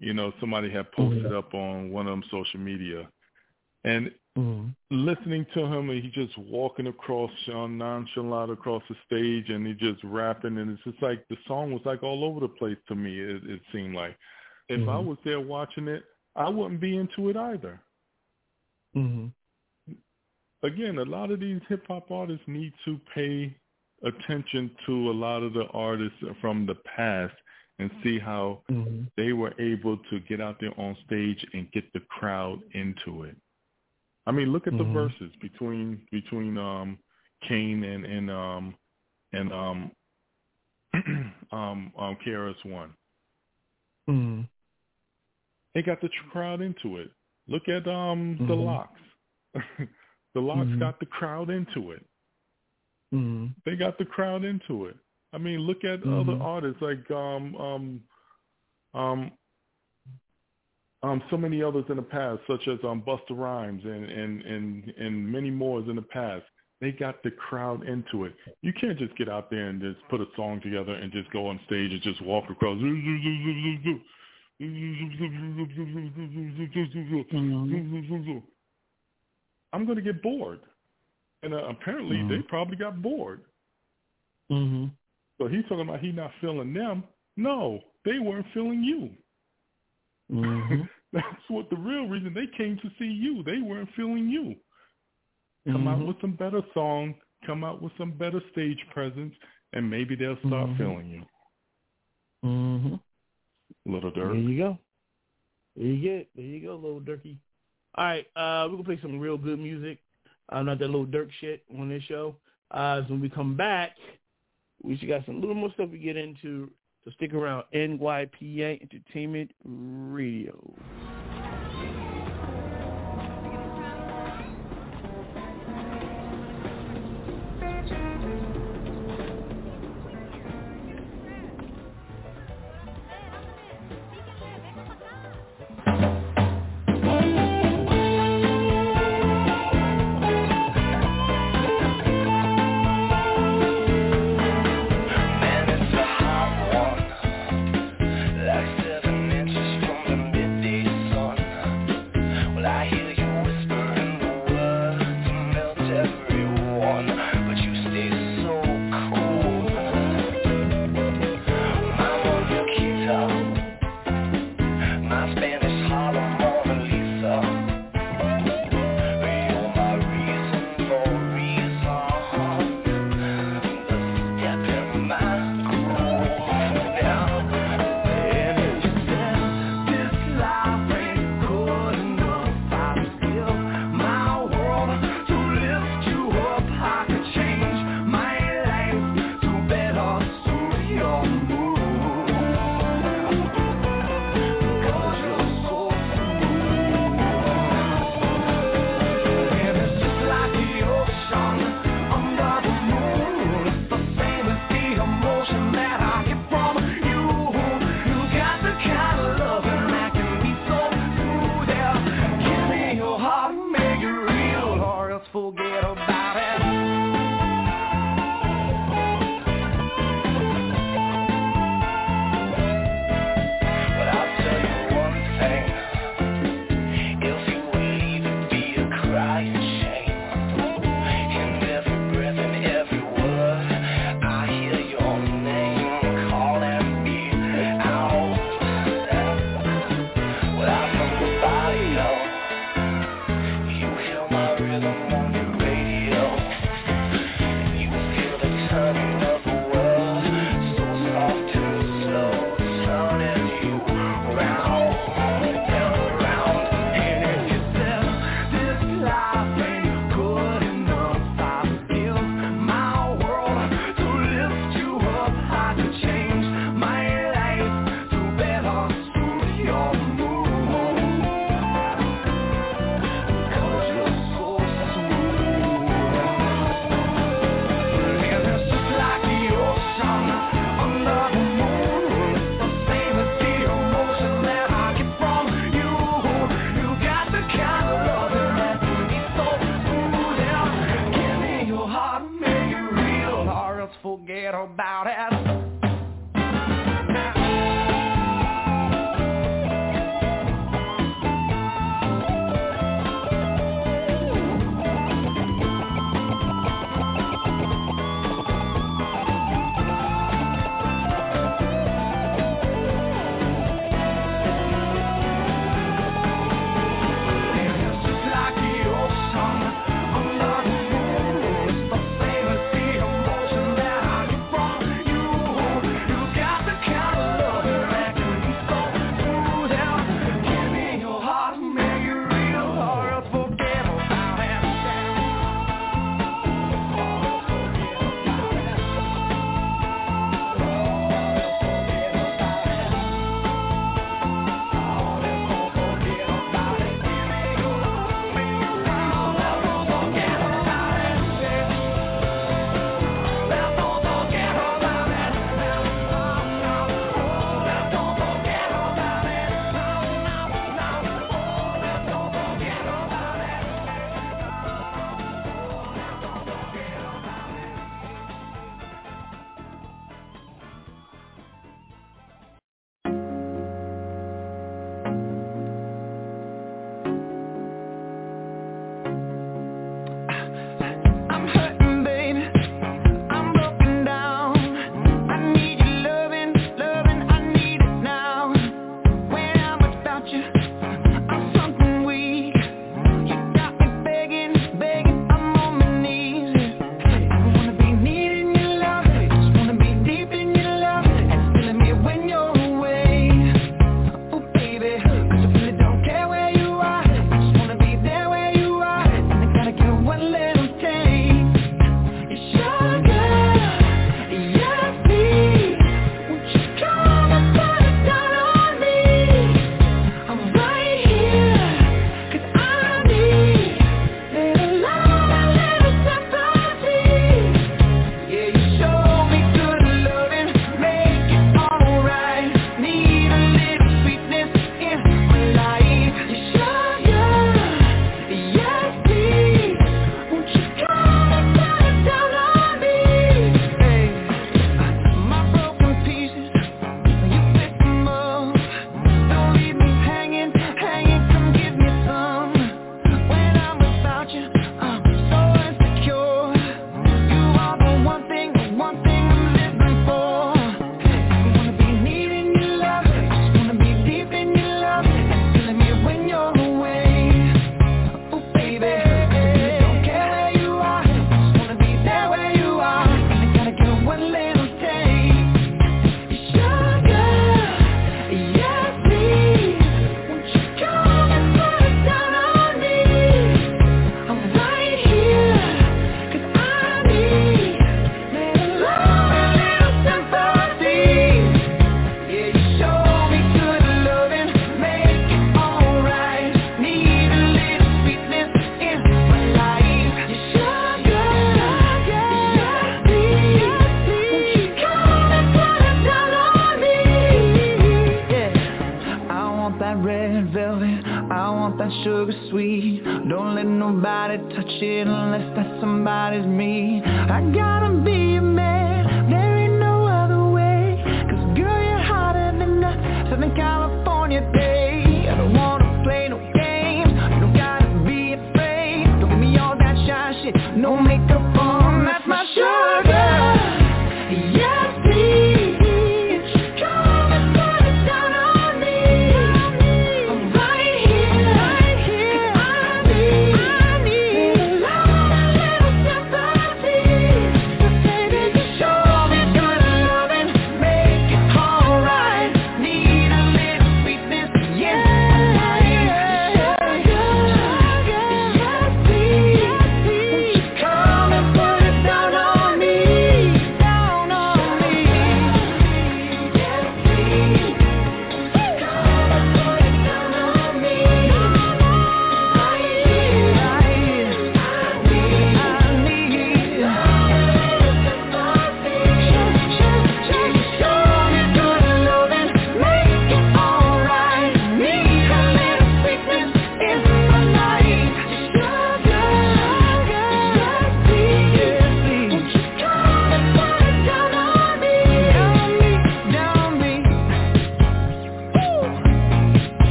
You know, somebody had posted up on one of them social media, And listening to him, and he just walking across nonchalant across the stage, and he just rapping, and it's just like the song was like all over the place to me. It, it seemed like if I Mhm. was there watching it, I wouldn't be into it either. Mm-hmm. Again, a lot of these hip hop artists need to pay attention to a lot of the artists from the past and see how Mhm. they were able to get out there on stage and get the crowd into it. I mean, look at the Mhm. verses between between um Kane and and um and um um um KRS One. Mm-hmm. They got the crowd into it. Look at um the Mhm. LOX. the LOX Mhm. got the crowd into it. Mm-hmm. They got the crowd into it. I mean, look at Mhm. other artists like um um um um so many others in the past, such as um Busta Rhymes and and and and many more in the past. They got the crowd into it. You can't just get out there and just put a song together and just go on stage and just walk across. I'm going to get bored. And uh, apparently they probably got bored. Mm-hmm. So he's talking about he not feeling them. No, they weren't feeling you. Mm-hmm. That's what the real reason they came to see you. They weren't feeling you. Come out Mhm. with some better song, come out with some better stage presence, and maybe they'll start Mhm. feeling you. Mm-hmm. Little dirty. There you go. There you get. There you go, little Dirky. All right, uh, we're gonna play some real good music. Not that little Durk shit on this show. Uh, so when we come back, we should got some little more stuff to get into. So stick around. NYPA Entertainment Radio.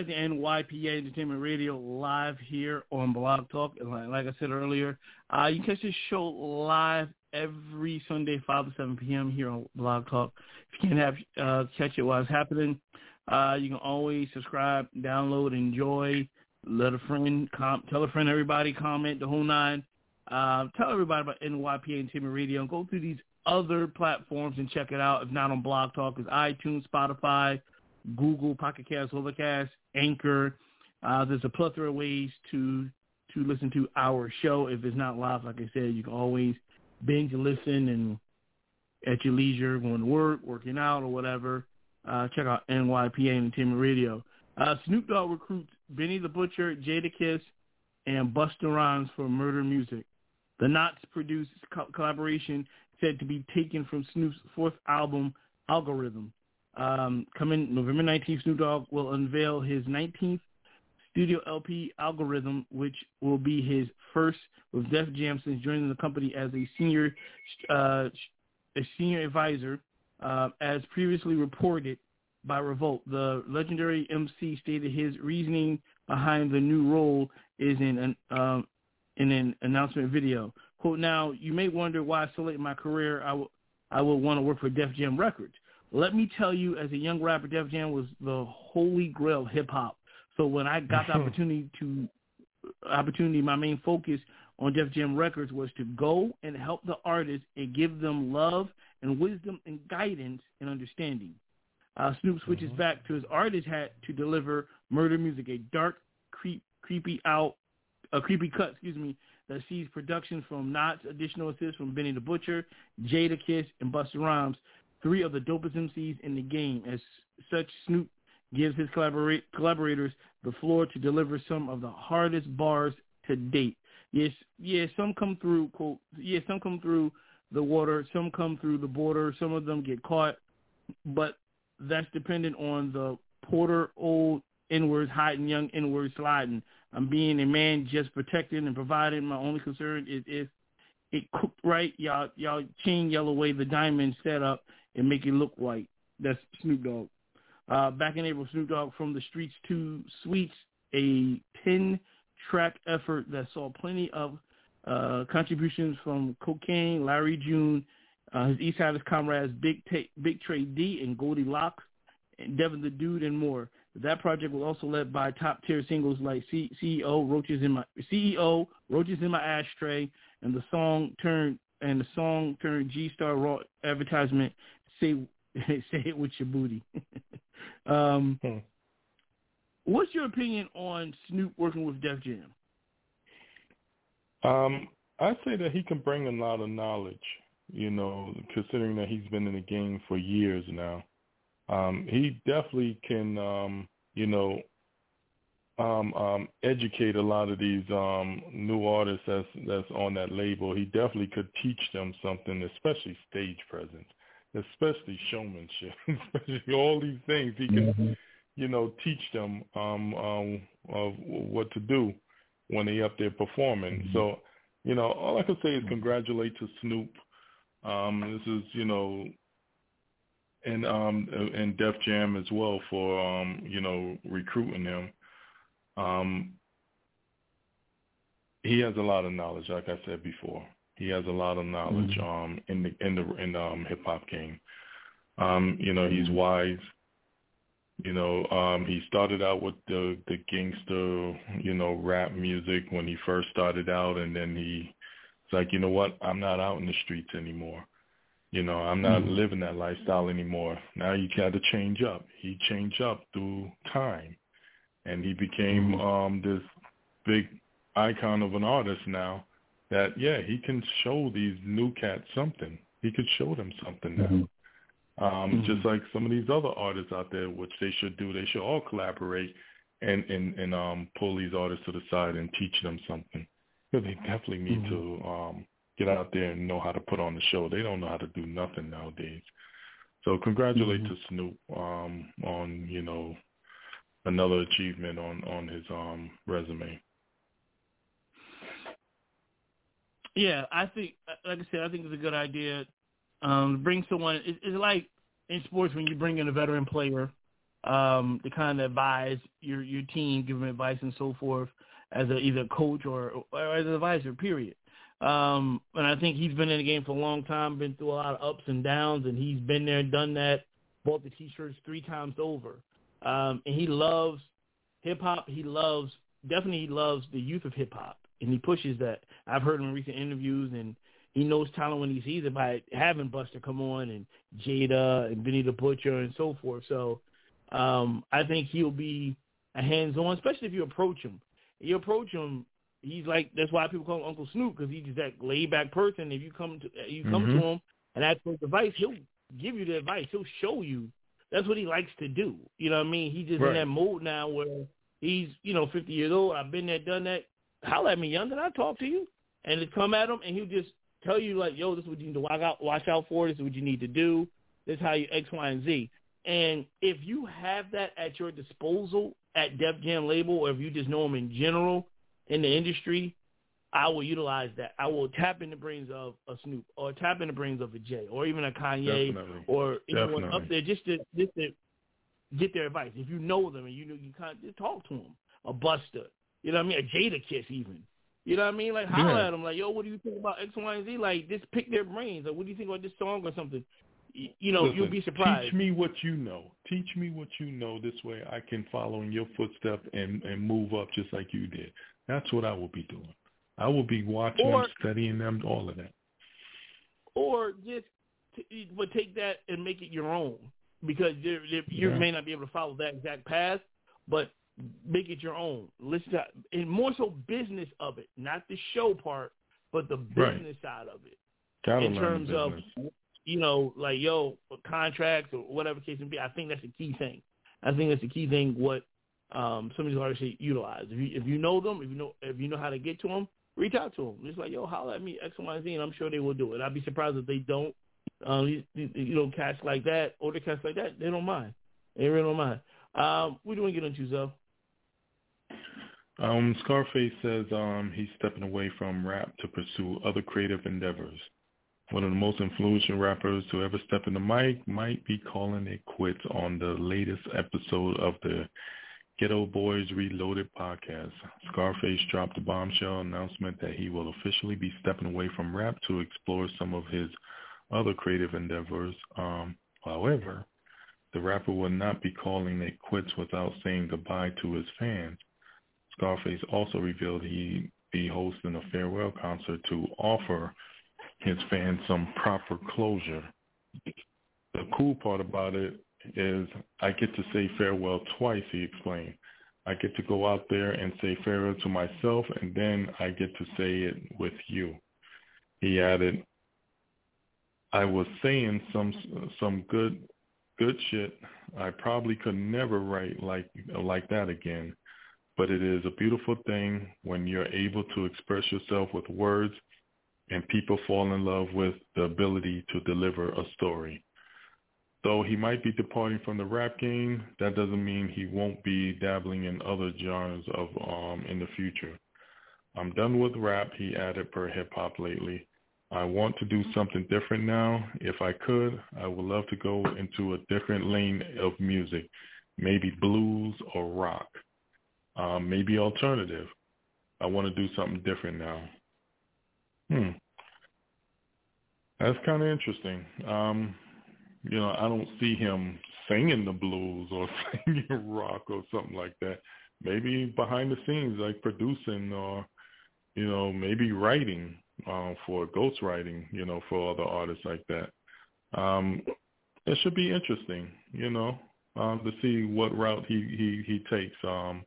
Back to NYPA Entertainment Radio live here on Blog Talk. And like, I said earlier, uh, you can catch this show live every Sunday, 5 to 7 p.m. here on Blog Talk. If you can't have uh, catch it while it's happening, uh, you can always subscribe, download, enjoy, let a friend, com- tell a friend, everybody, comment, the whole nine. Uh, tell everybody about NYPA Entertainment Radio go through these other platforms and check it out. If not on Blog Talk, it's iTunes, Spotify, Google, Pocket Cast, Overcast, Anchor. Uh, there's a plethora of ways to to listen to our show. If it's not live, like I said, you can always binge listen and at your leisure, going to work, working out, or whatever. Uh, check out NYPA Entertainment Radio. Uh, Snoop Dogg recruits Benny the Butcher, Jadakiss, and Busta Rhymes for Murder Music. The Nottz produced co- collaboration said to be taken from Snoop's fourth album, Algorithm. Um, coming November 19th, Snoop Dogg will unveil his 19th studio LP, Algorithm, which will be his first with Def Jam since joining the company as a senior uh, a senior advisor. Uh, as previously reported by Revolt, the legendary MC stated his reasoning behind the new role is in an um, in an announcement video. Quote, now, you may wonder why so late in my career I would I would want to work for Def Jam Records. Let me tell you, as a young rapper, Def Jam was the holy grail of hip hop. So when I got the opportunity to opportunity, my main focus on Def Jam Records was to go and help the artists and give them love and wisdom and guidance and understanding. Uh, Snoop switches back to his artist hat to deliver murder music, a dark, creep, creepy out, a creepy cut, excuse me, that sees production from Nottz, additional assists from Benny the Butcher, Jadakiss, and Busta Rhymes, three of the dopest MCs in the game. As such, Snoop gives his collaborate, collaborators the floor to deliver some of the hardest bars to date. Yes, yeah, some come through. Quote, yeah, some come through the water, some come through the border, some of them get caught, but that's dependent on the Porter old inwards hiding, young inwards sliding. I'm being a man just protecting and providing. My only concern is if it cooked right, y'all y'all chain yell away the diamond setup and make it look right. That's Snoop Dogg. Uh, back in April, Snoop Dogg from the streets to Sweets, a 10-track effort that saw plenty of uh, contributions from Kokane, Larry June, uh, his Eastsidaz comrades Big Ta Big Tray Deee and Goldie Loc, and Devin the Dude, and more. That project was also led by top tier singles like C- CEO Roaches in my CEO Roaches in my ashtray, and the song turned and the song turned G Star Raw advertisement. Say say it with your booty. um, What's your opinion on Snoop working with Def Jam? Um, I say that he can bring a lot of knowledge. You know, considering that he's been in the game for years now, um, he definitely can. Um, you know, um, um, educate a lot of these um, new artists that's that's on that label. He definitely could teach them something, especially stage presence, especially showmanship, especially all these things. He can, you know, teach them um, um, of what to do when they up there performing. So, you know, all I can say is congratulate to Snoop. Um, this is, you know, and um and Def Jam as well for um, you know, recruiting him. Um he has a lot of knowledge, like I said before. He has a lot of knowledge um in the in the in the um hip hop game. Um, you know, he's wise. You know, um he started out with the the gangster, you know, rap music when he first started out and then he it's like, you know what, I'm not out in the streets anymore. You know, I'm not Mhm. living that lifestyle anymore. Now you got to change up. He changed up through time, and he became um this big icon of an artist now. That yeah, he can show these new cats something. He could show them something now. Um, Just like some of these other artists out there, which they should do. They should all collaborate and and and um pull these artists to the side and teach them something. Because they definitely need to um get out there and know how to put on the show. They don't know how to do nothing nowadays. So congratulate to Snoop um, on you know another achievement on on his um resume. Yeah, I think, like I said, I think it's a good idea. Um, bring someone. It, it's like in sports when you bring in a veteran player, um, to kind of advise your your team, give them advice and so forth as a, either coach or, or as an advisor. Period. Um, and I think he's been in the game for a long time, been through a lot of ups and downs, and he's been there, done that, bought the T-shirts three times over. Um, and he loves hip hop. He loves definitely he loves the youth of hip hop, and he pushes that. I've heard him in recent interviews, and he knows talent when he sees it by having Busta come on and Jada and Benny the Butcher and so forth. So um, I think he'll be a hands-on, especially if you approach him. You approach him, he's like that's why people call him Uncle Snoop because he's just that laid-back person. If you come to you come Mhm. to him and ask for advice, he'll give you the advice. He'll show you. That's what he likes to do. You know what I mean? He's just Right. in that mode now where he's you know 50 years old. I've been there, done that. Holler at me, young. Did I talk to you? And just come at him, and he'll just tell you like, "Yo, this is what you need to watch out, watch out for. This is what you need to do. This is how you X, Y, and Z." And if you have that at your disposal at Def Jam label, or if you just know them in general in the industry, I will utilize that. I will tap in the brains of a Snoop, or tap in the brains of a Jay, or even a Kanye, Definitely. or anyone Definitely. up there, just to just to get their advice. If you know them and you know you can't just talk to them, a Busta, you know what I mean, a Jadakiss even. You know what I mean? Like holler Yeah. at them, like, yo, what do you think about X, Y, and Z? Like, just pick their brains. Like, what do you think about this song or something? Y- You know, Listen, you'll be surprised. Teach me what you know. Teach me what you know. This way I can follow in your footsteps and, and move up just like you did. That's what I will be doing. I will be watching Or- them, studying them, all of that. or just t- but take that and make it your own because there there- you Yeah. may not be able to follow that exact path, but make it your own. Listen, to, and more so business of it, not the show part, but the Right. business side of it. Gotta in terms of you know, like yo contracts or whatever case may be. I think that's the key thing. I think that's the key thing. What um, some of these artists utilize. If you if you know them, if you know if you know how to get to them, reach out to them. It's like yo, holler at me X Y and Z, and I'm sure they will do it. I'd be surprised if they don't. Um, you, you know, cats like that, older cats like that, they don't mind. They really don't mind. Um, what do to get into, Zoe? Um, Scarface says um, he's stepping away from rap to pursue other creative endeavors. One of the most influential rappers to ever step in the mic might be calling it quits on the latest episode of the Geto Boys Reloaded podcast. Scarface dropped a bombshell announcement that he will officially be stepping away from rap to explore some of his other creative endeavors. Um, however, the rapper will not be calling it quits without saying goodbye to his fans. Scarface also revealed he'd be hosting a farewell concert to offer his fans some proper closure. The cool part about it is I get to say farewell twice, he explained. I get to go out there and say farewell to myself, and then I get to say it with you. He added, I was saying some some good good shit. I probably could never write like like that again but it is a beautiful thing when you're able to express yourself with words and people fall in love with the ability to deliver a story. Though he might be departing from the rap game, that doesn't mean he won't be dabbling in other genres of um in the future. I'm done with rap, he added per hip hop lately. I want to do something different now. If I could, I would love to go into a different lane of music, maybe blues or rock um, maybe alternative. I want to do something different now. Hmm. That's kind of interesting. Um, you know, I don't see him singing the blues or singing rock or something like that. Maybe behind the scenes, like producing or, you know, maybe writing uh, for ghostwriting, you know, for other artists like that. Um, it should be interesting, you know, um, to see what route he he he takes. Um,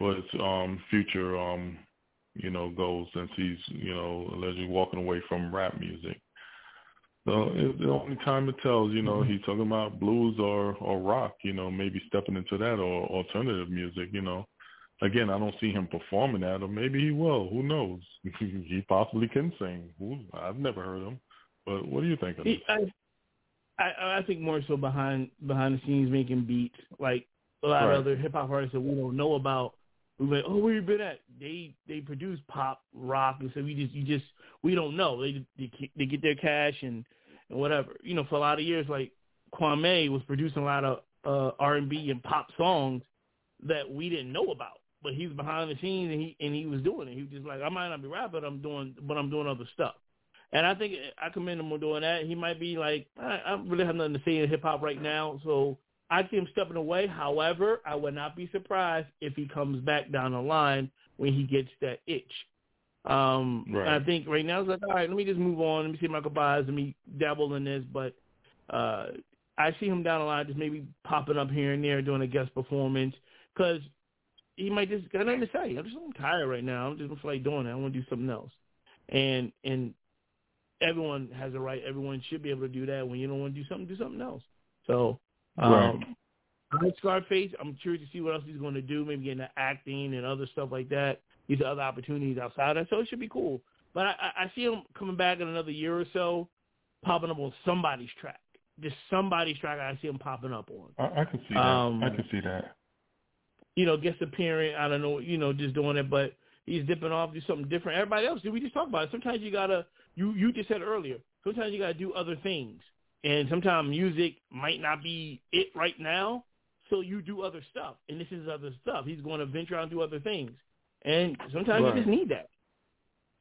for his um future um you know goals since he's you know allegedly walking away from rap music. So it's the only time it tells, you know, he's talking about blues or or rock, you know, maybe stepping into that or alternative music, you know. Again, I don't see him performing that, or maybe he will. Who knows? he possibly can sing. Who, I've never heard him. But what do you think of this? I, I I think more so behind behind the scenes making beats, like a lot Right. of other hip hop artists that we don't know about. Like, oh, where you been at? They they produce pop, rock, and so we just you just we don't know. They they, they get their cash and and whatever. You know, for a lot of years, like Kwame was producing a lot of uh, R&B and pop songs that we didn't know about. But he was behind the scenes and he and he was doing it. He was just like, I might not be rapping, but I'm doing, but I'm doing other stuff. And I think I commend him on doing that. He might be like, I, I really have nothing to say in hip hop right now, so I see him stepping away. However, I would not be surprised if he comes back down the line when he gets that itch. Um, Right. I think right now it's like, all right, let me just move on. Let me see Michael Byers. Let me dabble in this. But uh, I see him down the line just maybe popping up here and there doing a guest performance because he might just got nothing to say. I'm just I'm tired right now. I'm just don't feel like doing it. I want to do something else. And and everyone has a right. Everyone should be able to do that. When you don't want to do something, do something else. So um, Right. I like Scarface. I'm curious to see what else he's going to do. Maybe get into acting and other stuff like that. These other opportunities outside of that. So it should be cool. But I, I I see him coming back in another year or so, popping up on somebody's track. Just somebody's track. I see him popping up on. I, I can see that. Um, I can see that. You know, guest appearing. I don't know. You know, just doing it. But he's dipping off, do something different. Everybody else, did we just talk about it. Sometimes you gotta. You you just said earlier. Sometimes you gotta do other things, and sometimes music might not be it right now. So you do other stuff, and this is other stuff. He's going to venture out and do other things, and sometimes Right. you just need that.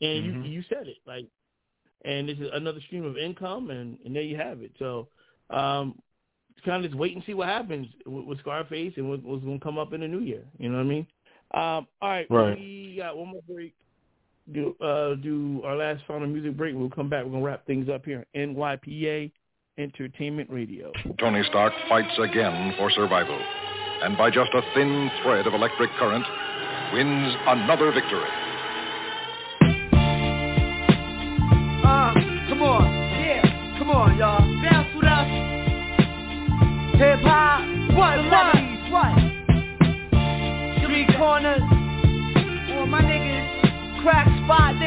And Mhm. you you said it like, and this is another stream of income, and and there you have it. So, um, kind of just wait and see what happens with, with Scarface and what, what's going to come up in the new year. You know what I mean? Um, all right, Right. we got one more break. Do uh, do our last final music break. We'll come back. We're gonna wrap things up here. NYPA Entertainment Radio. Tony Stark fights again for survival, and by just a thin thread of electric current, wins another victory. Uh, come on. Yeah, come on, y'all. Bounce with us. Hip hop. What? Celebrities. What? Street corners. All my niggas. Crack spot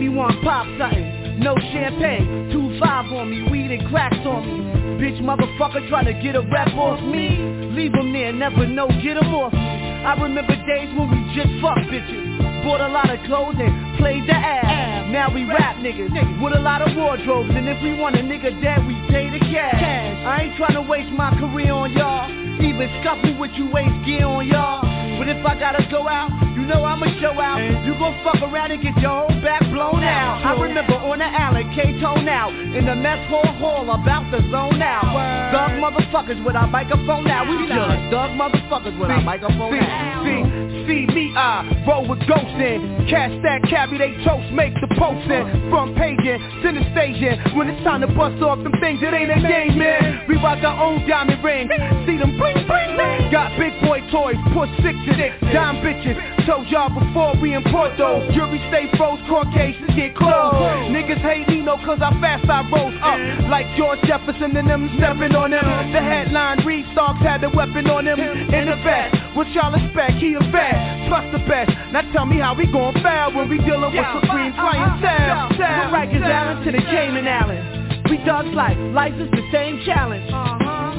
me want pop something. No champagne. Two five on me. Weed and cracks on me. Bitch motherfucker try to get a rap off me. Leave Leave 'em there, never know, get get 'em off me. I remember days when we just fuck bitches. Bought a lot of clothes and played the ass. Now we rap niggas with a lot of wardrobes. And if we want a nigga dead, we pay the cash. I ain't trying to waste my career on y'all. Even scuffle with you waste gear on y'all. But if I gotta go out, know I'ma show out. You gon' fuck around and get your whole back blown out. I remember on the alley, K-Tone out. In the mess hall hall, about to zone out. Thug motherfuckers with our microphone out. We just thug motherfuckers with our microphone out. See, see me, I roll with ghosts in. Cash that cabbie, they toast, make the post in. From paging to the station. When it's time to bust off them things, it ain't a game, man. We rock our own diamond ring. See them bling, bling. Got big boy toys, push six to six. Dime bitches. Told y'all before we import those. Jury stay froze, Caucasians get closed. Niggas hate me, no, cause I fast I rose up. Like George Jefferson and them stepping on them. The headline read Starks had the weapon on him. In the vest. What y'all expect? He a vet. Plus the best. Now tell me how we gon' fail when we dealing with supreme clientele. From Rikers Island to the Cayman Islands. We dogs life. Life is the same challenge.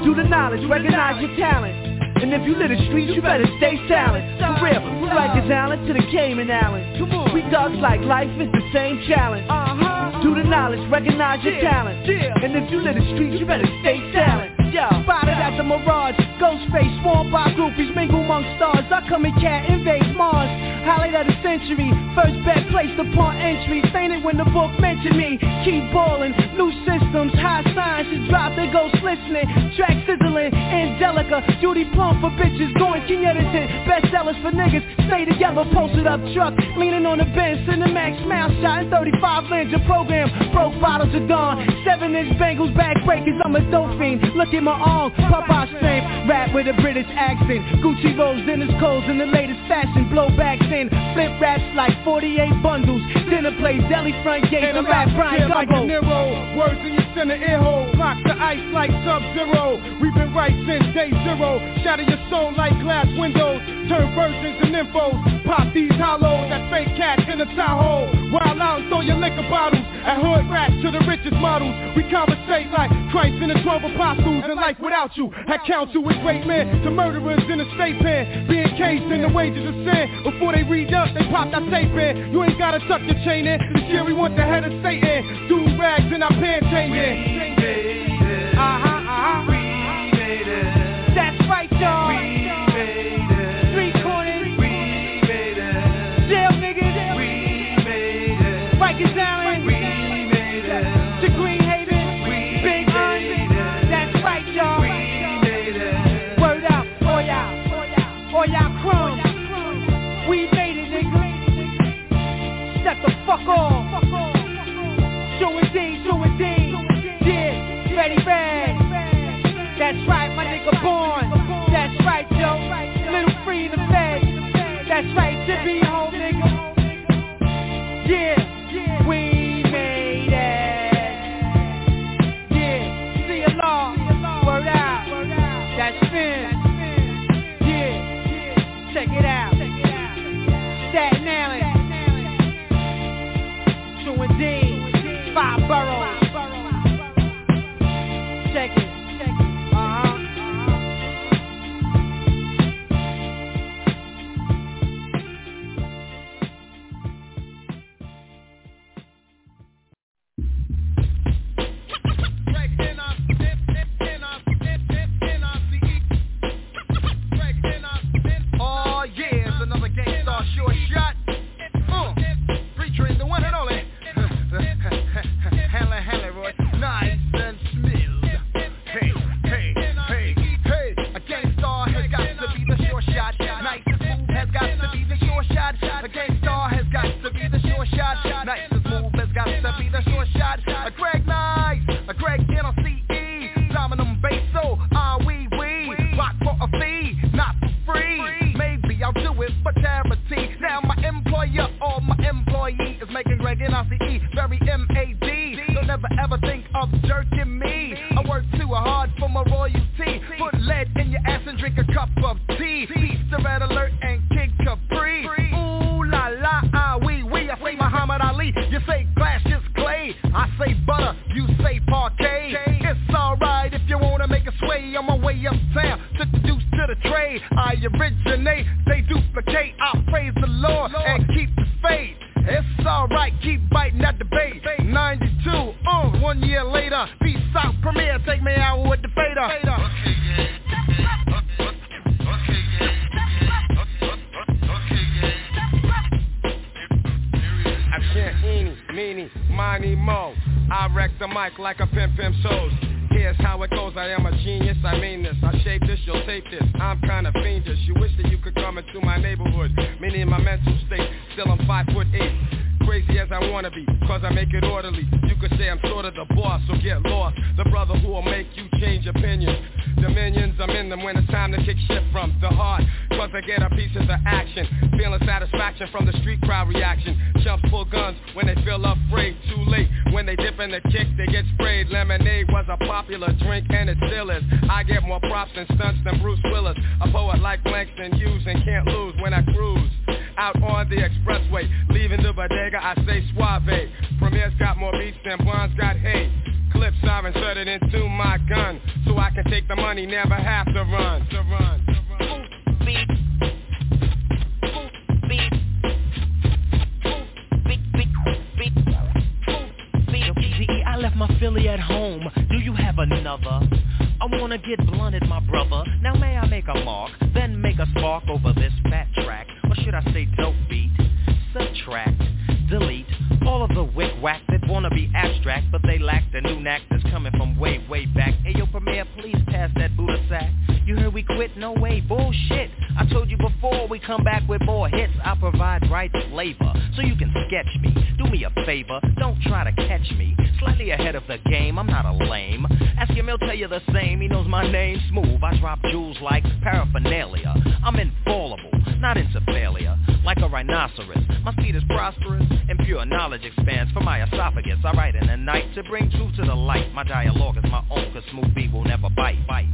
Do the knowledge, recognize your talent. And if you live the streets, you better stay silent. For real, from Rikers Island to the Cayman Islands. We dogs like life is the same challenge. Uh-huh. Do the knowledge, recognize your talent. And if you live the streets, you better stay silent. Yo, spotted at the Mirage, Ghostface, swarmed by groupies, mingle among stars. I come in cat, invade Mars. Highlight of the century, first bet placed upon entry. Fainted when the book mentioned me. Keep ballin', new systems, high signs. Just drop the ghost listening. Track sizzling, Angelica, Judy plump for bitches. Going King Edison, bestsellers for niggas. Stay together, posted up truck, leaning on the bench. Cinemax, mouth shot, and 35 lens of program. Broke bottles of Dawn, 7 inch bangles, back breakers, I'm a dope fiend. Look at my arm, Popeye strength. Rap with a British accent. Gucci rolls, Dennis Coles in the latest fashion. Blowbacks in, flip raps like 48 bundles. Dinner plates, deli front gates, and rap Brian like a Gumbo. Nero, words in your center ear hole, lock the ice like Sub-Zero. We've been right since day zero, shatter your soul like glass windows, turn versions and infos, pop these hollows, that fake cat in the Tahoe. Wild out and throw your liquor bottles. At hood rats to the richest models. We conversate like Christ and the twelve apostles. And life without you Had counsel with great men To murderers in the state pen. Being cased in the wages of sin. Before they read up, they pop that tape in. You ain't gotta tuck your chain in. This year we want the head of Satan. Do rags in our pantating Uh-huh, fuck. Show and D, show and D. Yeah, ready, bag. That's right, my nigga born. That's right, yo. Street crowd reaction. Chumps pull guns when they feel afraid. Too late, when they dip in the kick they get sprayed. Lemonade was a popular drink and it still is. I get more props and stunts than Bruce Willis. A poet like Langston Hughes and can't lose when I cruise Out on the expressway, leaving the bodega I say suave. Premier's got more beats than Blonde's got hate. Clips I've inserted into my gun So I can take the money, never have to run. To run, to run. My Philly at home. Do you have another? I wanna get blunted, my brother. Now may I make a mark, then make a spark over this fat track, or should I say dope beat? Subtract, delete all of the wick whack wanna be abstract, but they lack the new knack that's coming from way, way back. Hey yo, Premier, please pass that Buddha sack. You heard we quit? No way, bullshit. I told you before we come back with more hits. I provide right flavor, so you can sketch me. Do me a favor, don't try to catch me. Slightly ahead of the game, I'm not a lame. Ask him, he'll tell you the same. He knows my name, smooth. I drop jewels like paraphernalia. I'm infallible, not into failure. Like a rhinoceros, my speed is prosperous, and pure knowledge expands for my esophagus. I write in the night to bring truth to the light. My dialogue is my own, cause smooth B will never bite. bite.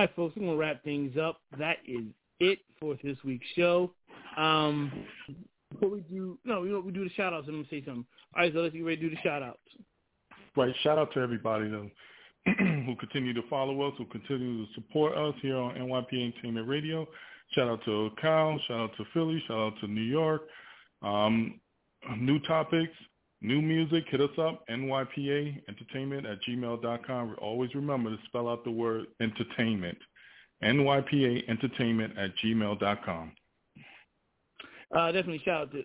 Right, folks, we're gonna wrap things up. That is it for this week's show. Um, before we do, no, we we do the shout outs. I'm gonna say something. All right, so let's get ready to do the shout outs. Right. Shout out to everybody though, who continue to follow us, who continue to support us here on NYP Entertainment Radio. Shout out to Cal. Shout out to Philly. Shout out to New York. Um, new topics, new music. Hit us up. NYPA Entertainment at gmail.com. Always remember to spell out the word entertainment. NYPA Entertainment at gmail.com. Uh, definitely shout out to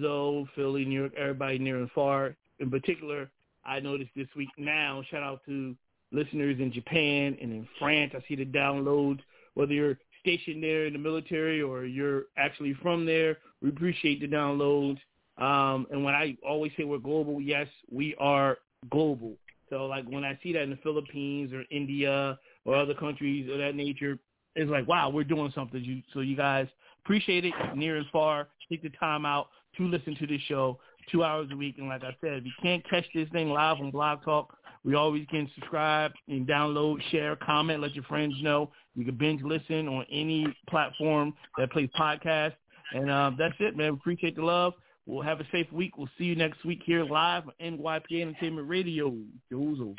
Zoe, Philly, New York, everybody near and far. In particular, I noticed this week now, shout out to listeners in Japan and in France. I see the downloads, whether you're stationed there in the military or you're actually from there. We appreciate the downloads. Um, and when I always say we're global, yes, we are global. So like when I see that in the Philippines or India or other countries of that nature, it's like, wow, we're doing something. You, so you guys appreciate it near and far. Take the time out to listen to this show two hours a week. And like I said, if you can't catch this thing live on Blog Talk, we always can subscribe and download, share, comment, let your friends know. You can binge listen on any platform that plays podcasts. And um, that's it, man. We appreciate the love. We'll have a safe week. We'll see you next week here live on NYPA Entertainment Radio. Show's over.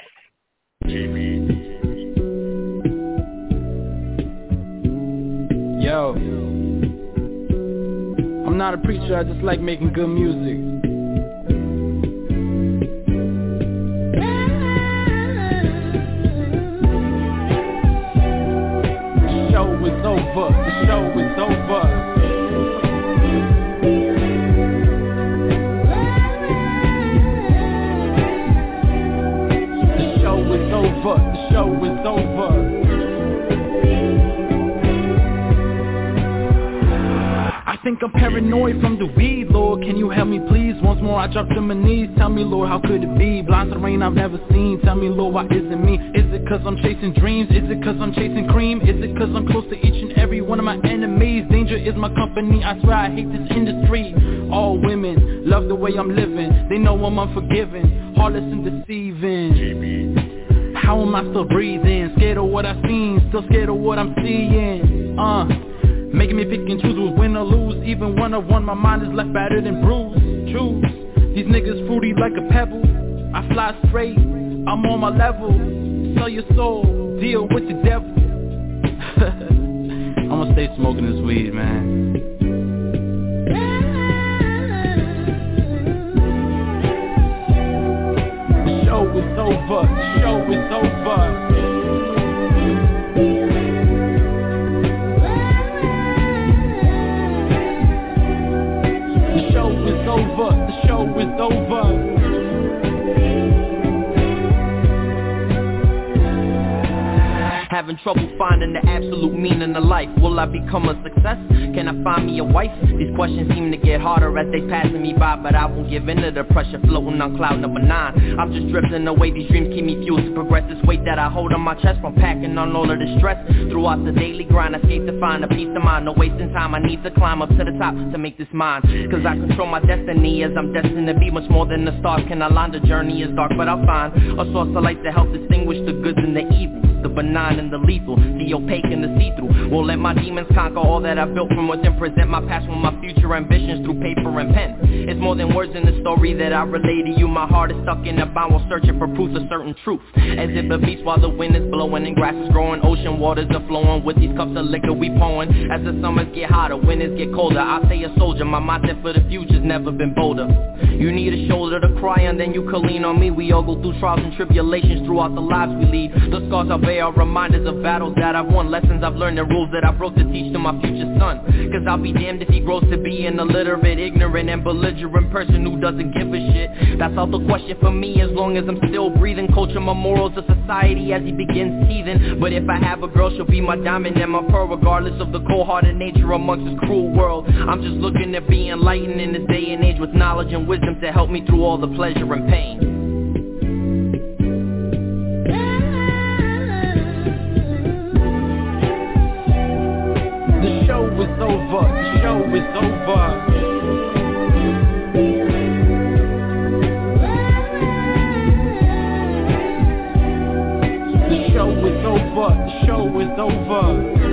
Yo. I'm not a preacher, I just like making good music. The show is over, the show is over. Over, the show is over. I think I'm paranoid from the weed, Lord. Can you help me, please? Once more, I drop to my knees. Tell me, Lord, how could it be? Blind to rain I've never seen. Tell me, Lord, why is it me? Is it cause I'm chasing dreams? Is it cause I'm chasing cream? Is it cause I'm close to each and every one of my enemies? Danger is my company. I swear I hate this industry. All women love the way I'm living. They know I'm unforgiving, heartless and deceiving. How am I still breathing? Scared of what I've seen, still scared of what I'm seeing. Uh. Making me pick and choose who's win or lose. Even one on one, my mind is left battered and bruised. Choose, these niggas fruity like a pebble. I fly straight, I'm on my level. Sell your soul, deal with the devil. I'ma stay smoking this weed, man is over, show is over Having trouble finding the absolute meaning of life. Will I become a success? Can I find me a wife? These questions seem to get harder as they passing me by But I won't give in to the pressure floating on cloud number nine. I'm just drifting away, these dreams keep me fueled to progress. This weight that I hold on my chest from packing on all of the stress. Throughout the daily grind, I seek to find a peace of mind. No wasting time, I need to climb up to the top to make this mine. Cause I control my destiny as I'm destined to be Much more than the stars can align, the journey is dark But I'll find a source of light to help distinguish the goods and the evil the benign and the lethal, the opaque and the see-through. Won't let my demons conquer all that I built from within. Present my past with my future ambitions through paper and pen. It's more than words in the story that I relay to you. My heart is stuck in a bind while searching for proof of certain truth. As if it beats while the wind is blowing and grass is growing, ocean waters are flowing. With these cups of liquor we pouring. As the summers get hotter, winters get colder. I stay a soldier. My mindset for the future's never been bolder. You need a shoulder to cry on, then you can lean on me. We all go through trials and tribulations throughout the lives we lead. The scars I bear are reminders of battles that I've won Lessons I've learned and rules that I broke to teach to my future son. Cause I'll be damned if he grows to be an illiterate, ignorant and belligerent person who doesn't give a shit. That's out the question for me as long as I'm still breathing. Culture my morals of society as he begins teething. But if I have a girl she'll be my diamond and my pearl Regardless of the cold-hearted nature amongst this cruel world. I'm just looking to be enlightened in this day and age With knowledge and wisdom to help me through all the pleasure and pain is over. Show is over. The show is over. The show is over.